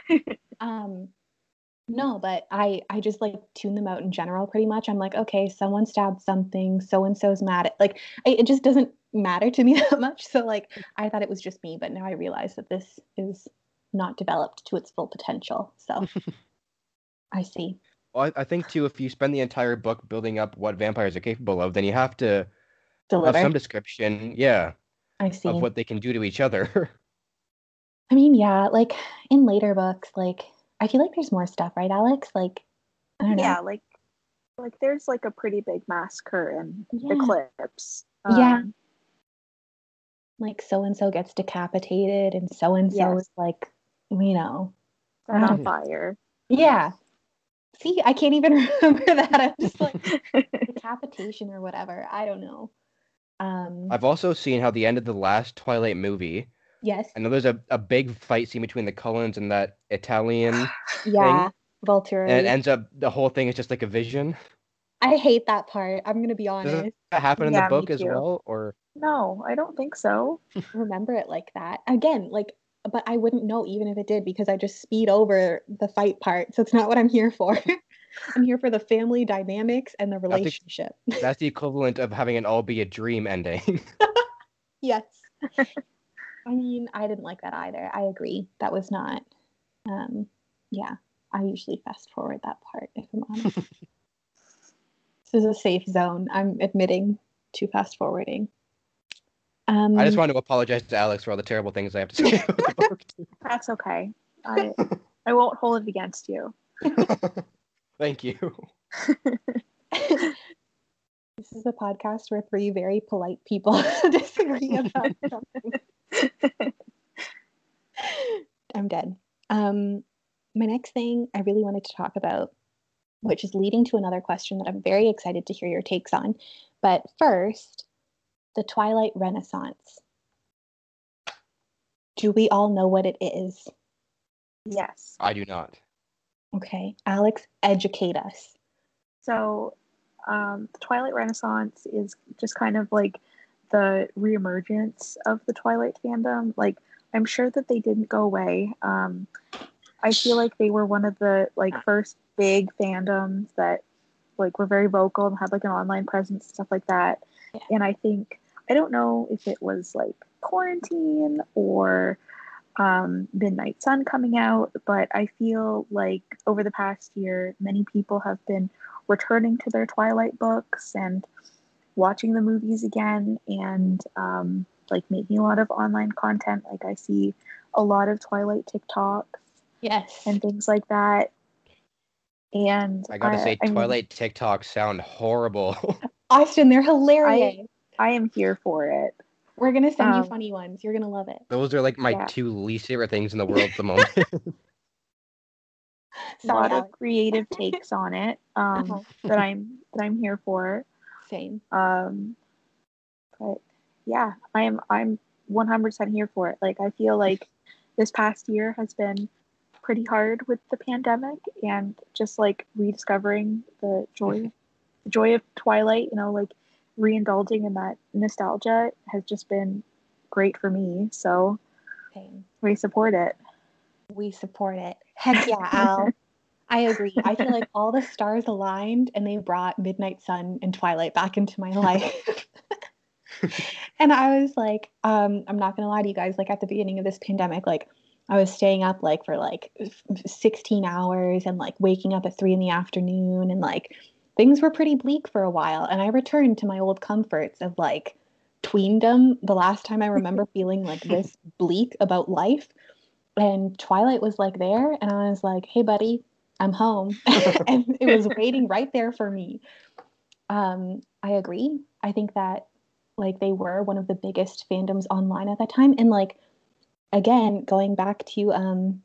Um, no, but I I just like tune them out in general. Pretty much, I'm like, okay, someone stabbed something. So and so's mad at. Like, I, it just doesn't matter to me that much. So like, mm-hmm. I thought it was just me, but now I realize that this is not developed to its full potential. So I see. Well, I, I think too, if you spend the entire book building up what vampires are capable of, then you have to have Deliver. some description, yeah, I see. of what they can do to each other. I mean, yeah, like in later books, like I feel like there's more stuff, right, Alex? Like, I don't know. Yeah, like like there's like a pretty big massacre in Yeah. Eclipse. Yeah. Um, Like so and so gets decapitated and so and so is like you know set on don't- fire. yeah. See i can't even remember that. I'm just like decapitation or whatever. I don't know. Um I've also seen how the end of the last Twilight movie, yes. I know there's a, a big fight scene between the Cullens and that Italian, yeah. Volturi. and it ends up the whole thing is just like a vision. I hate that part i'm gonna be Does honest that happen in Yeah, the book as well, or no, I don't think so. remember it like that again like but i wouldn't know even if it did because i just speed over the fight part so it's not what i'm here for i'm here for the family dynamics and the relationship that's the equivalent of having it all be a dream ending? Yes. I mean, I didn't like that either. I agree. That was not um yeah. I usually fast forward that part if I'm honest. This is a safe zone. I'm admitting to fast forwarding. Um I just want to apologize to Alex for all the terrible things I have to say about the book. That's okay. I I won't hold it against you. Thank you. this is a podcast where three very polite people disagree about something. I'm dead. Um, my next thing I really wanted to talk about, which is leading to another question that I'm very excited to hear your takes on. But first, the Twilight Renaissance. Do we all know what it is? Yes. I do not. Okay, Alex, educate us. So, um, the Twilight Renaissance is just kind of like the reemergence of the Twilight fandom. Like, I'm sure that they didn't go away. Um, I feel like they were one of the like first big fandoms that like were very vocal and had like an online presence and stuff like that. Yeah. And I think I don't know if it was like quarantine or um, Midnight Sun coming out, but I feel like over the past year, many people have been returning to their Twilight books and watching the movies again and um, like making a lot of online content. Like I see a lot of Twilight TikToks Yes. and things like that. And I gotta say, I mean, Twilight TikToks sound horrible. Austin, they're hilarious. I am here for it. We're gonna send you um, funny ones. You're gonna love it. Those are like my Yeah. two least favorite things in the world at the moment. a lot of creative takes on it um, Uh-huh. that I'm that I'm here for. Same. Um, but yeah, I'm I'm 100% here for it. Like I feel like this past year has been pretty hard with the pandemic and just like rediscovering the joy the joy of Twilight, you know, like reindulging in that nostalgia has just been great for me. So Same. we support it. We support it. Heck yeah, Al. I agree. I feel like all the stars aligned and they brought Midnight Sun and Twilight back into my life. and I was like, um, I'm not gonna lie to you guys, like at the beginning of this pandemic, like I was staying up like for like 16 hours and like waking up at three in the afternoon and like things were pretty bleak for a while. And I returned to my old comforts of like tweendom. The last time I remember feeling like this bleak about life. And Twilight was like there, and I was like, hey, buddy, I'm home. and it was waiting right there for me. Um, I agree. I think that like they were one of the biggest fandoms online at that time. And like again, going back to um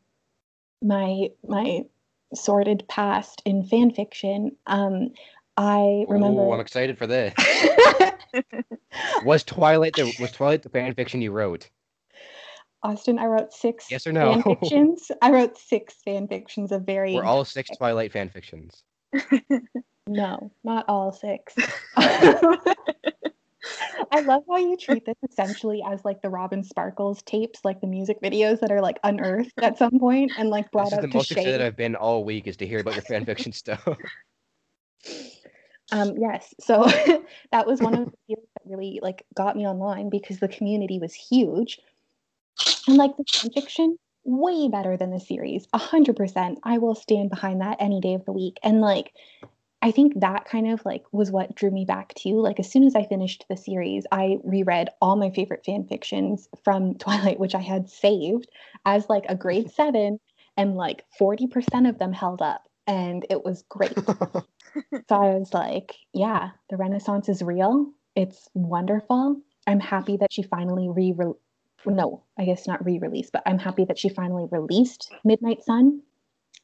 my my sordid past in fan fiction, um, I remember Ooh, I'm excited for this. was Twilight the was Twilight the fan fiction you wrote? Austin, I wrote six Yes or no? fan fictions. I wrote six fan fictions of very We're all six Twilight fan fictions. no, not all six. I love how you treat this essentially as like the Robin Sparkles tapes, like the music videos that are like unearthed at some point and like brought This is out the to most excited. I've been all week is to hear about your fan fiction stuff. Um, yes, so that was one of the series that really like got me online because the community was huge, and like the fan fiction, way better than the series, a hundred percent. I will stand behind that any day of the week, and like. I think that kind of like was what drew me back to. Like as soon as I finished the series, I reread all my favorite fan fictions from Twilight, which I had saved as like a grade seven, and like 40% of them held up. And it was great. So I was like, yeah, the Renaissance is real. It's wonderful. I'm happy that she finally re no, I guess not re-released, but I'm happy that she finally released Midnight Sun.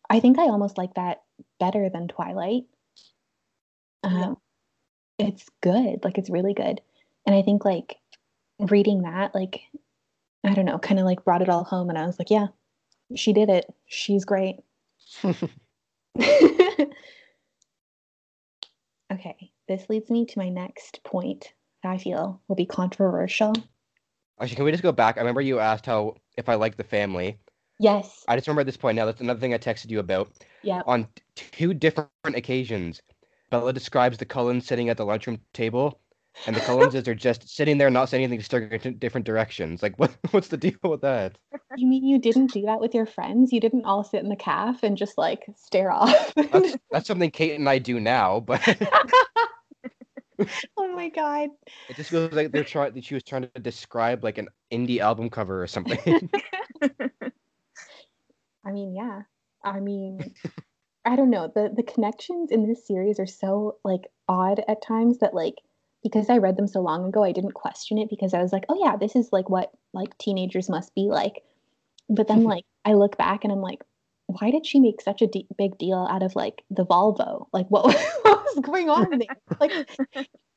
I think I almost like that better than Twilight. Um, it's good, like it's really good. And I think like reading that, like I don't know, kind of like brought it all home and I was like, yeah, she did it. She's great. okay, this leads me to my next point that I feel will be controversial. Actually, can we just go back? I remember you asked how if I like the family. Yes. I just remember at this point now. That's another thing I texted you about. Yeah. On two different occasions, Bella describes the Cullens sitting at the lunchroom table, and the Cullenses are just sitting there, not saying anything, staring in different directions. Like, what? What's the deal with that? You mean you didn't do that with your friends? You didn't all sit in the calf and just like stare off? That's, that's something Kate and I do now, but oh my god. it just feels like they're trying. That she was trying to describe like an indie album cover or something. I mean, yeah. I mean, I don't know. The the connections in this series are so like odd at times that like because I read them so long ago, I didn't question it because I was like, oh yeah, this is like what like teenagers must be like. But then mm-hmm. like I look back and I'm like, why did she make such a de- big deal out of like the Volvo? Like what, what was going on there? Like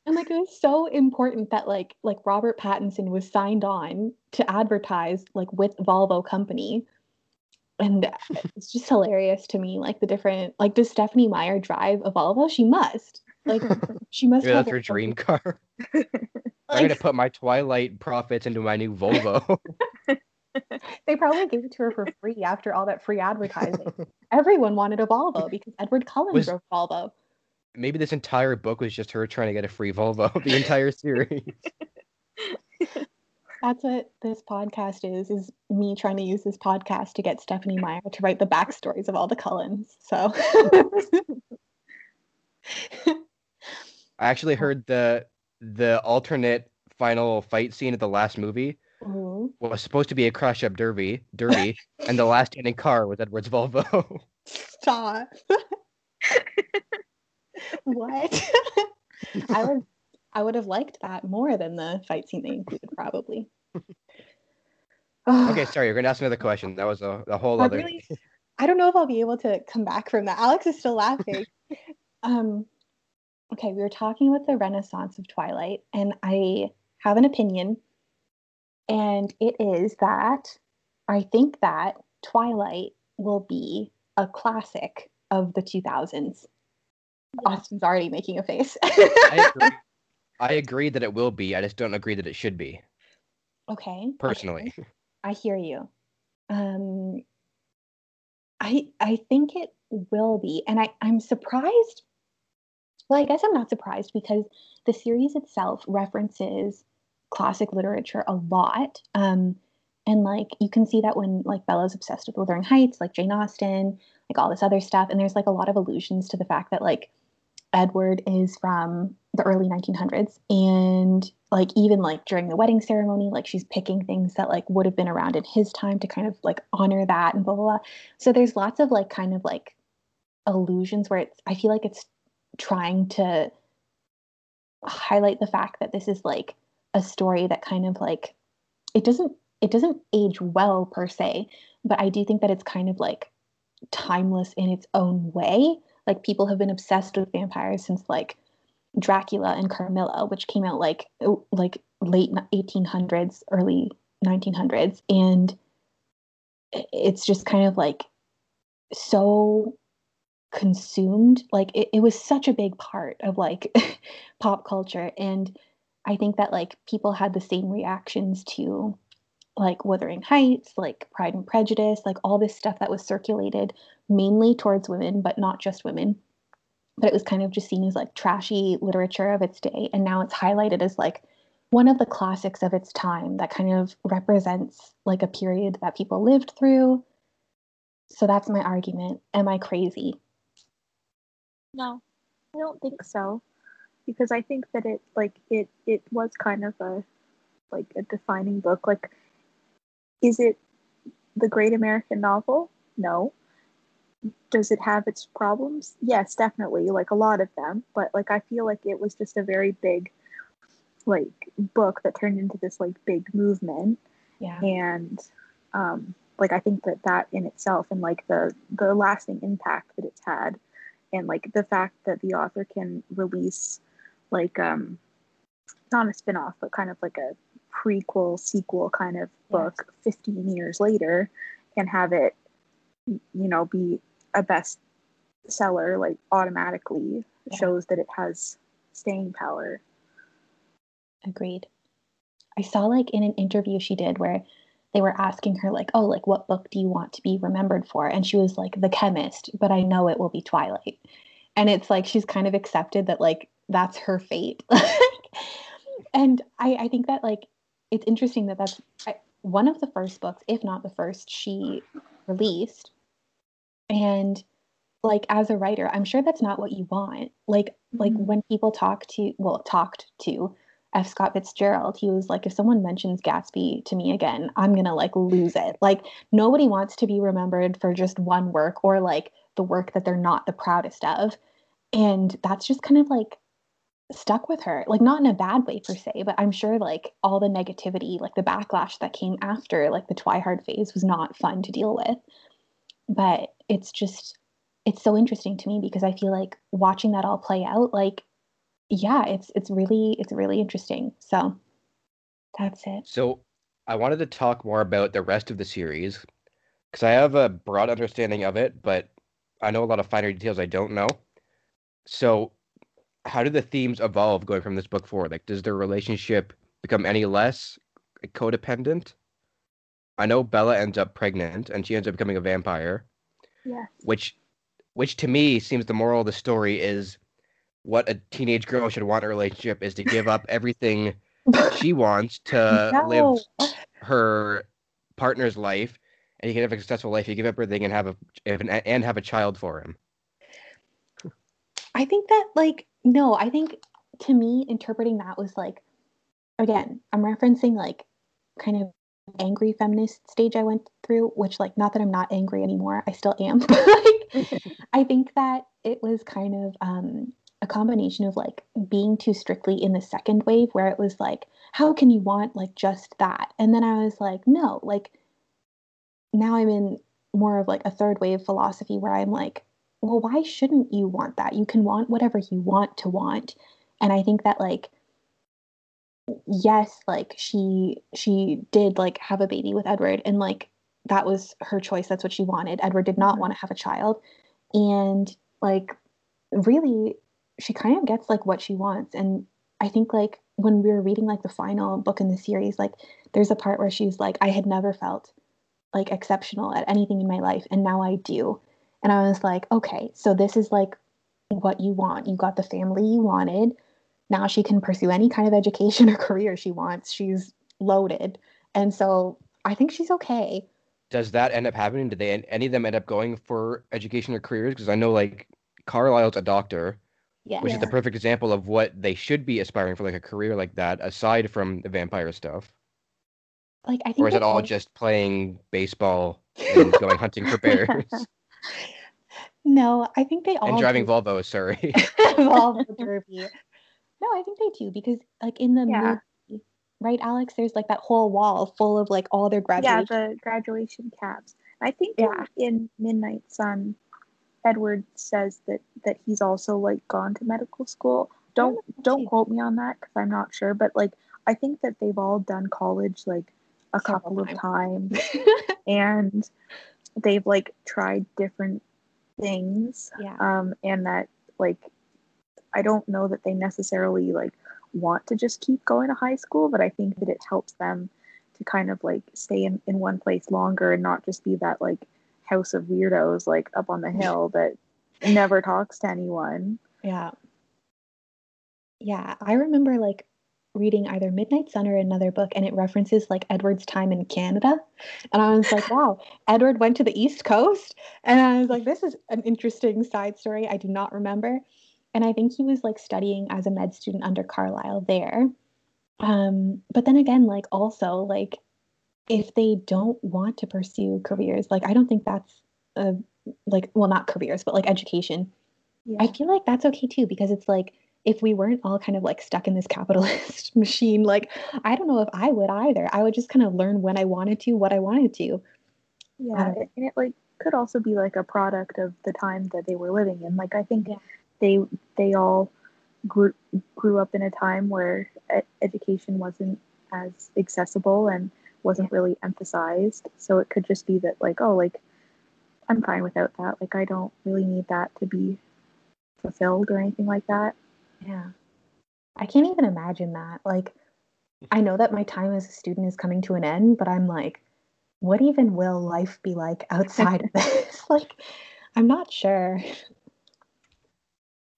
and like it was so important that like like Robert Pattinson was signed on to advertise like with Volvo company. And uh, it's just hilarious to me, like the different like does Stephenie Meyer drive a Volvo? She must. Like she must Maybe have that's her dream car. I'm gonna put my Twilight profits into my new Volvo. they probably gave it to her for free after all that free advertising. Everyone wanted a Volvo because Edward Cullen Was- drove Volvo. Maybe this entire book was just her trying to get a free Volvo. The entire series. That's what this podcast is, is me trying to use this podcast to get Stephenie Meyer to write the backstories of all the Cullens. So I actually heard the the alternate final fight scene of the last movie Ooh. was supposed to be a crash up derby, derby, and the last standing car was Edward's Volvo. Stop. what? I would I would have liked that more than the fight scene they included, probably. okay, sorry, you're gonna ask another question. That was a, a whole I other. really, I don't know if I'll be able to come back from that. Alex is still laughing. um, okay, we were talking about the Renaissance of Twilight, and I have an opinion, and it is that I think that Twilight will be a classic of the 2000s. Austin's already making a face. I agree. I agree that it will be. I just don't agree that it should be. okay. Personally, okay. I hear you. Um, I I think it will be, and I I'm surprised. Well, I guess I'm not surprised because the series itself references classic literature a lot. Um, And like you can see that when like Bella's obsessed with Wuthering Heights, like Jane Austen, like all this other stuff. And there's like a lot of allusions to the fact that like Edward is from the early 1900s. And like even like during the wedding ceremony, like she's picking things that like would have been around in his time to kind of like honor that and blah blah blah. So there's lots of like kind of like allusions where it's I feel like it's trying to highlight the fact that this is like a story that kind of like it doesn't it doesn't age well per se, but I do think that it's kind of like timeless in its own way. Like people have been obsessed with vampires since like Dracula and Carmilla, which came out like oh, like late 1800s, early 1900s, and it's just kind of like so consumed. Like it, it was such a big part of like pop culture. And i think that like people had the same reactions to like wuthering heights like pride and prejudice like all this stuff that was circulated mainly towards women but not just women but it was kind of just seen as like trashy literature of its day and now it's highlighted as like one of the classics of its time that kind of represents like a period that people lived through so that's my argument am i crazy No, I don't think so. Because I think that it like it it was kind of a like a defining book. Like is it the great American novel? No. Does it have its problems? Yes, definitely, like a lot of them. But like I feel like it was just a very big like book that turned into this like big movement yeah and um like i think that that in itself and like the the lasting impact that it's had and like the fact that the author can release like um not a spin-off but kind of like a prequel sequel kind of book 15 years later and have it you know be a best seller like automatically Yeah. shows that it has staying power Agreed. I saw like in an interview she did where they were asking her like, "Oh, like what book do you want to be remembered for?" And she was like, "The Chemist," but I know it will be Twilight. And it's like she's kind of accepted that like that's her fate. and I I think that like it's interesting that that's I, one of the first books, if not the first, she released. And like as a writer, I'm sure that's not what you want. Like like Mhm. when people talk to well talked to F. Scott Fitzgerald, he was like, if someone mentions Gatsby to me again, I'm gonna like lose it. Like nobody wants to be remembered for just one work or like the work that they're not the proudest of. And that's just kind of like stuck with her. Like not in a bad way per se, but I'm sure like all the negativity, like the backlash that came after like the Twihard phase was not fun to deal with. But it's just it's so interesting to me because I feel like watching that all play out, like yeah, it's it's really it's really interesting. So that's it. So I wanted to talk more about the rest of the series because I have a broad understanding of it, but I know a lot of finer details I don't know. So how do the themes evolve going from this book forward? Like, does their relationship become any less codependent? I know Bella ends up pregnant and she ends up becoming a vampire, yes which which to me seems the moral of the story is what a teenage girl should want in a relationship is to give up everything she wants to No. live her partner's life and he can have a successful life. You give up everything and have a and have a child for him. I think that like no, I think to me interpreting that was like again, I'm referencing like kind of angry feminist stage I went through, which like not that I'm not angry anymore, I still am. like I think that it was kind of um a combination of like being too strictly in the second wave where it was like how can you want like just that? And then I was like no, like now I'm in more of like a third wave philosophy where I'm like well, why shouldn't you want that? You can want whatever you want to want. And I think that like yes, like she she did like have a baby with Edward and like that was her choice. That's what she wanted. Edward did not want to have a child. And like really she kind of gets like what she wants. And I think like when we were reading like the final book in the series, like there's a part where she's like, I had never felt like exceptional at anything in my life and now I do. And I was like, okay, so this is like what you want. You got the family you wanted. Now she can pursue any kind of education or career she wants. She's loaded. And so I think she's okay. Does that end up happening? Did they any of them end up going for education or careers? Because I know like Carlisle's a doctor, Yeah. which is the perfect example of what they should be aspiring for, like a career like that, aside from the vampire stuff. Like I think Or is it all just playing baseball and going hunting for bears No, I think they all and driving do Volvos? Sorry. Volvo Derby. No, I think they do because like in the Yeah. movie, right, Alex? There's like that whole wall full of like all their graduation. yeah, the graduation caps. I think Yeah. in Midnight Sun, Edward says that that he's also like gone to medical school. Don't don't quote me on that because I'm not sure, but like I think that they've all done college like a couple of times. times and they've like tried different things yeah. um and that like i don't know that they necessarily like want to just keep going to high school but i think that it helps them to kind of like stay in, in one place longer and not just be that like house of weirdos like up on the hill that never talks to anyone Yeah. Yeah, I remember like reading either Midnight Sun or another book, and it references like Edward's time in Canada. And I was like, wow, Edward went to the East Coast. And I was like, this is an interesting side story. I do not remember. And I think he was like studying as a med student under Carlisle there. Um, but then again, like also like if they don't want to pursue careers, like I don't think that's a like well not careers, but like education. yeah I feel like that's okay too because it's like if we weren't all kind of like stuck in this capitalist machine, like I don't know if I would either. I would just kind of learn when I wanted to, what I wanted to. yeah Um, and it like could also be like a product of the time that they were living in like i think Yeah. they they all grew grew up in a time where education wasn't as accessible and wasn't really emphasized so it could just be that like oh like i'm fine without that like i don't really need that to be fulfilled or anything like that Yeah. I can't even imagine that. Like I know that my time as a student is coming to an end, but I'm like what even will life be like outside of this? like I'm not sure.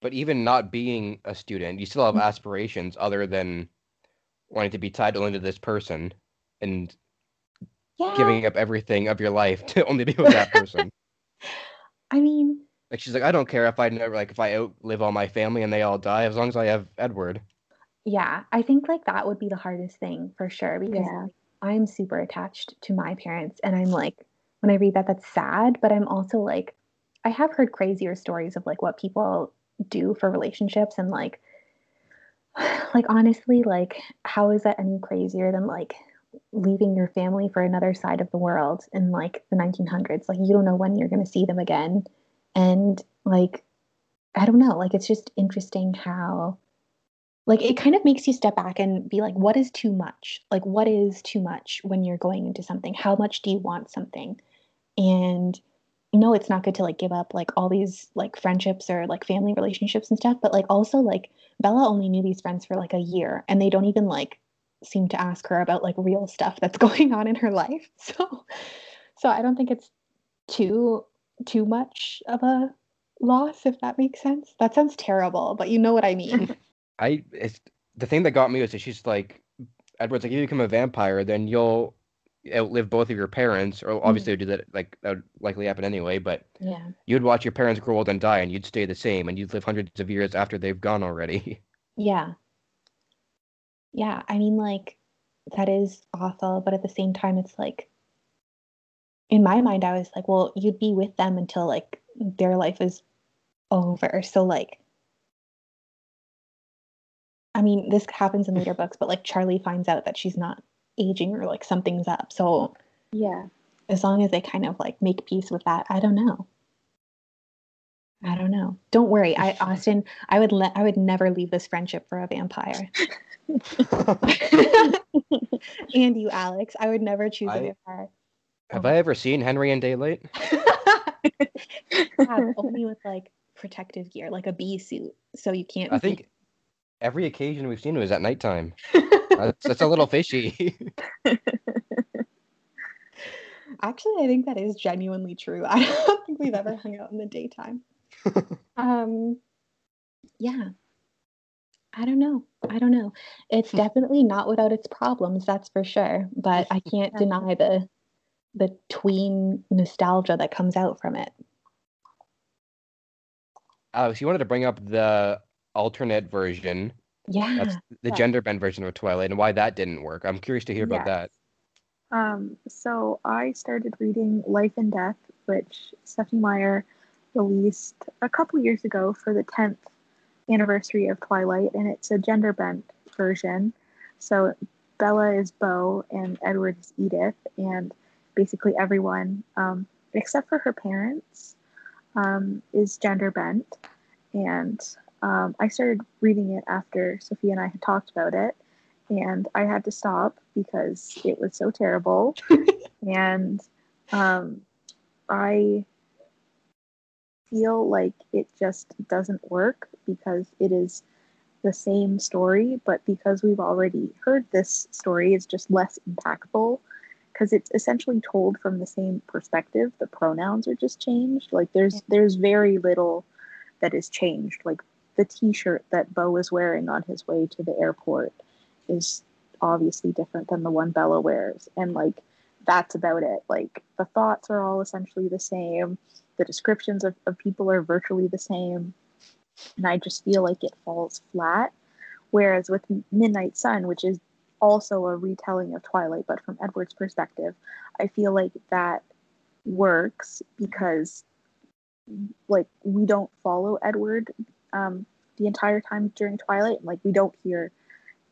But even not being a student, you still have mm. aspirations other than wanting to be tied only to this person and Yeah. giving up everything of your life to only be with that person. I mean, like she's like, I don't care if I never like if I outlive all my family and they all die, as long as I have Edward. yeah, I think like that would be the hardest thing for sure because Yeah. I'm super attached to my parents and I'm like when I read that that's sad, but I'm also like I have heard crazier stories of like what people do for relationships and like like honestly like how is that any crazier than like leaving your family for another side of the world in like the 1900s like you don't know when you're going to see them again. And like i don't know. Like it's just interesting how like it kind of makes you step back and be like what is too much? Like what is too much when you're going into something? How much do you want something? And no it's not good to like give up like all these like friendships or like family relationships and stuff but like also like bella only knew these friends for like a year and they don't even like seem to ask her about like real stuff that's going on in her life. So so i don't think it's too too much of a loss if that makes sense. That sounds terrible but you know what i mean. I it's the thing that got me was that she's like Edward's like if you become a vampire, then you'll outlive both of your parents, or obviously mm-hmm. would do that like that would likely happen anyway, but yeah you'd watch your parents grow old and die and you'd stay the same and you'd live hundreds of years after they've gone already. Yeah. Yeah, I mean like that is awful, but at the same time it's like in my mind I was like, well, you'd be with them until like their life is over. So like I mean, this happens in later books, but like Charlie finds out that she's not aging or like something's up. So yeah as long as they kind of like make peace with that, I don't know. I don't know. Don't worry, I Austin, I would let I would never leave this friendship for a vampire. and you, Alex, I would never choose a I- vampire. Have I ever seen Henry in daylight? Yeah, only with like protective gear, like a bee suit, so you can't. I be- think every occasion we've seen it was at nighttime. That's, that's a little fishy. Actually, I think that is genuinely true. I don't think we've ever hung out in the daytime. um, yeah, I don't know. I don't know. It's definitely not without its problems, that's for sure. But I can't deny the the tween nostalgia that comes out from it. Alex, you wanted to bring up the alternate version. Yeah. That's the Yeah. gender bent version of Twilight and why that didn't work. I'm curious to hear about that. Um, so I started reading Life and Death, which Stephenie Meyer released a couple years ago for the 10th anniversary of Twilight, and it's a gender bent version. So Bella is Bo and Edward is Edith, and basically everyone, um, except for her parents, um, is gender bent. And um, I started reading it after Sophia and I had talked about it, and I had to stop because it was so terrible. and um, I feel like it just doesn't work because it is the same story, but because we've already heard this story, it's just less impactful because it's essentially told from the same perspective. The pronouns are just changed. Like there's there's very little that is changed. Like the T-shirt that Bo is wearing on his way to the airport is obviously different than the one Bella wears, and like that's about it. Like the thoughts are all essentially the same. The descriptions of, of people are virtually the same. And I just feel like it falls flat. Whereas with Midnight Sun, which is also a retelling of Twilight, but from Edward's perspective, I feel like that works because like we don't follow Edward um, the entire time during Twilight, and like we don't hear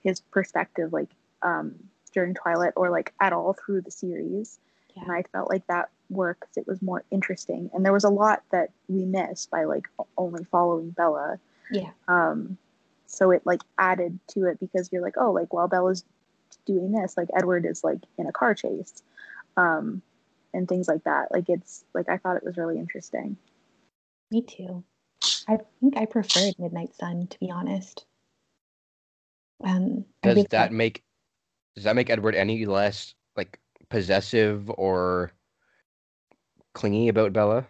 his perspective like um, during Twilight or like at all through the series. Yeah. And I felt like that worked. It was more interesting, and there was a lot that we missed by like only following Bella. Yeah. Um, so it like added to it because you're like, oh, like while Bella's doing this, like Edward is like in a car chase, um, and things like that. Like it's like I thought it was really interesting. Me too. I think I preferred Midnight Sun, to be honest. Um, Does really that make does that make Edward any less like possessive or clingy about Bella?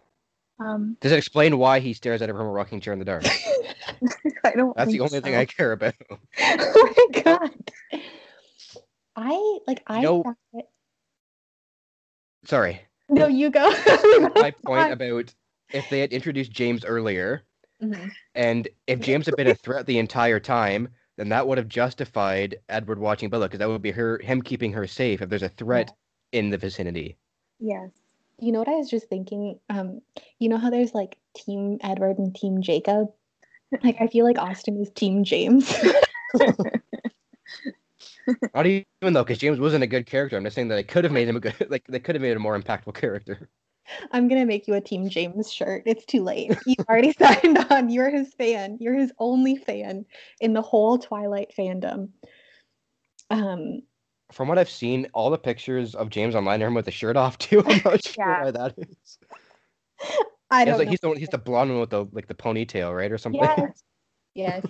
Um, Does it explain why he stares at her from a rocking chair in the dark? I don't. That's the only thing. I care about. oh my god. I like I it- Sorry. No, you go. My point about if they had introduced James earlier, Mhm. and if James had been a threat the entire time, then that would have justified Edward watching Bella because that would be her him keeping her safe if there's a threat in the vicinity. Yes. You know what I was just thinking? Um, you know how there's like Team Edward and Team Jacob? Like I feel like Austin is Team James. Not even though, because James wasn't a good character. I'm just saying that they could have made him a good, like they could have made him a more impactful character. I'm gonna make you a Team James shirt. It's too late. You've already signed on. You're his fan. You're his only fan in the whole Twilight fandom. Um, From what I've seen, all the pictures of James online are him with the shirt off too. I'm not sure Yeah. why that is. I don't like know. he's the one- he's the blonde one with the like the ponytail, right, or something. Yes. yes.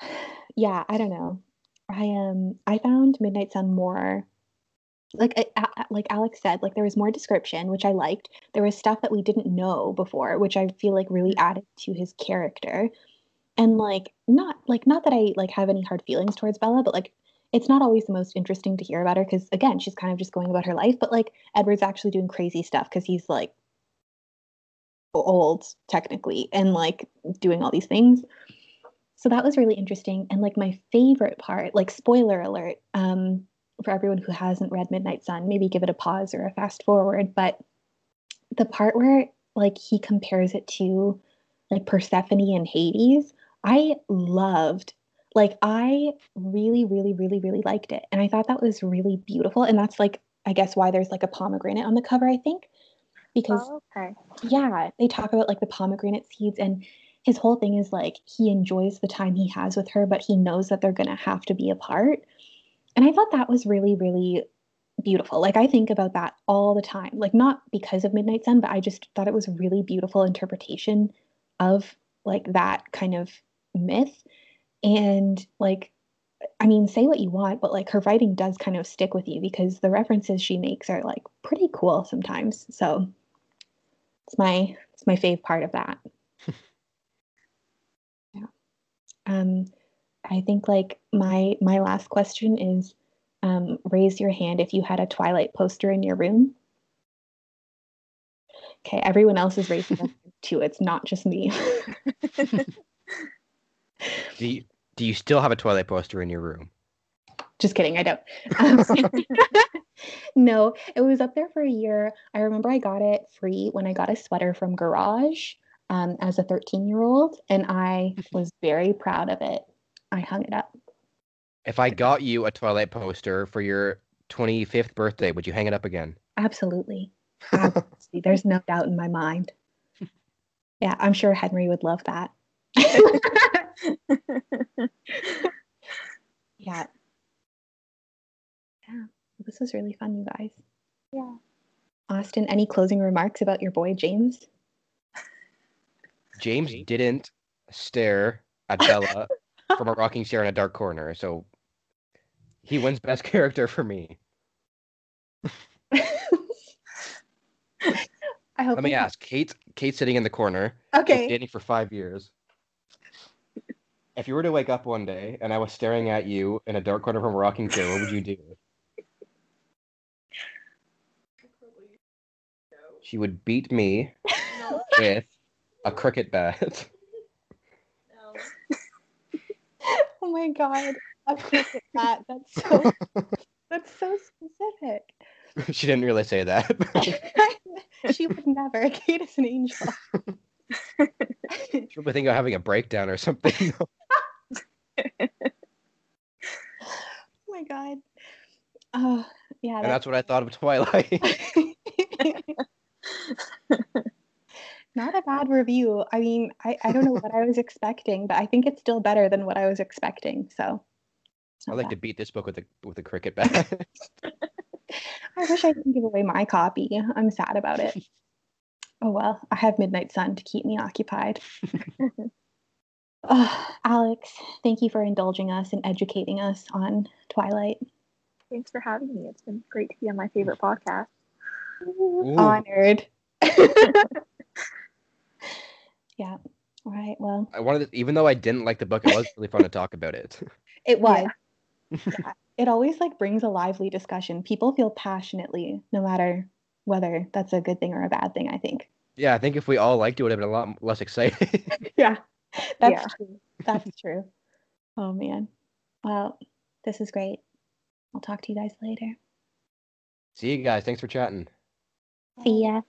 Yeah, I don't know. I um I found Midnight Sun more like I- like Alex said, like there was more description, which I liked. There was stuff that we didn't know before, which I feel like really added to his character. And like not like not that I like have any hard feelings towards Bella, but like it's not always the most interesting to hear about her because again, she's kind of just going about her life. But like Edward's actually doing crazy stuff because he's like old technically and like doing all these things. So that was really interesting. And like my favorite part, like spoiler alert, um, for everyone who hasn't read Midnight Sun, maybe give it a pause or a fast forward. But the part where like he compares it to like Persephone and Hades, I loved. Like I really, really, really, really liked it. And I thought that was really beautiful. And that's like, I guess why there's like a pomegranate on the cover, I think. Because Oh, okay. yeah, they talk about like the pomegranate seeds and his whole thing is like he enjoys the time he has with her, but he knows that they're going to have to be apart. And I thought that was really, really beautiful. Like I think about that all the time. Like not because of Midnight Sun, but I just thought it was a really beautiful interpretation of like that kind of myth. And like I mean, say what you want, but like her writing does kind of stick with you because the references she makes are like pretty cool sometimes. So it's my it's my fave part of that. yeah. Um I think like my my last question is um, raise your hand if you had a Twilight poster in your room. Okay, everyone else is raising their hand too. It's not just me. Do you, do you still have a Twilight poster in your room? just kidding, I don't. Um, no, it was up there for a year. I remember I got it free when I got a sweater from Garage um, as a 13 year old, and I was very proud of it. I hung it up. If I got you a Twilight poster for your 25th birthday, would you hang it up again? Absolutely. Absolutely. There's no doubt in my mind. Yeah, I'm sure Henry would love that. yeah. Yeah. This was really fun, you guys. yeah. Austin, any closing remarks about your boy James? James didn't stare at Bella from a rocking chair in a dark corner, so he wins best character for me. I hope Let me ask, Kate. Kate sitting in the corner, Okay. dating for five years. If you were to wake up one day and I was staring at you in a dark corner from a rocking chair, what would you do? She would beat me with a cricket bat. Oh my god. A cricket bat. That's so that's so specific. she didn't really say that. she would never. Kate is an angel. She'll be thinking of having a breakdown or something. Oh my god. Oh yeah. and that's what I thought of Twilight. Not a bad review. I mean, I, I don't know what I was expecting, but I think it's still better than what I was expecting. So I not like to beat this book with a with a cricket bat. I wish I didn't give away my copy. I'm sad about it. Oh well, I have Midnight Sun to keep me occupied. oh, Alex, thank you for indulging us and educating us on Twilight. Thanks for having me. It's been great to be on my favorite podcast. Ooh. Honored. Yeah. All right. Well, I wanted, to, even though I didn't like the book, it was really fun to talk about it. it was. Yeah. It always like brings a lively discussion. People feel passionately, no matter whether that's a good thing or a bad thing. I think. Yeah, I think if we all liked it, it would have been a lot less exciting. Yeah, that's Yeah. true. That's true. Oh man. Well, this is great. I'll talk to you guys later. See you guys. Thanks for chatting. See ya.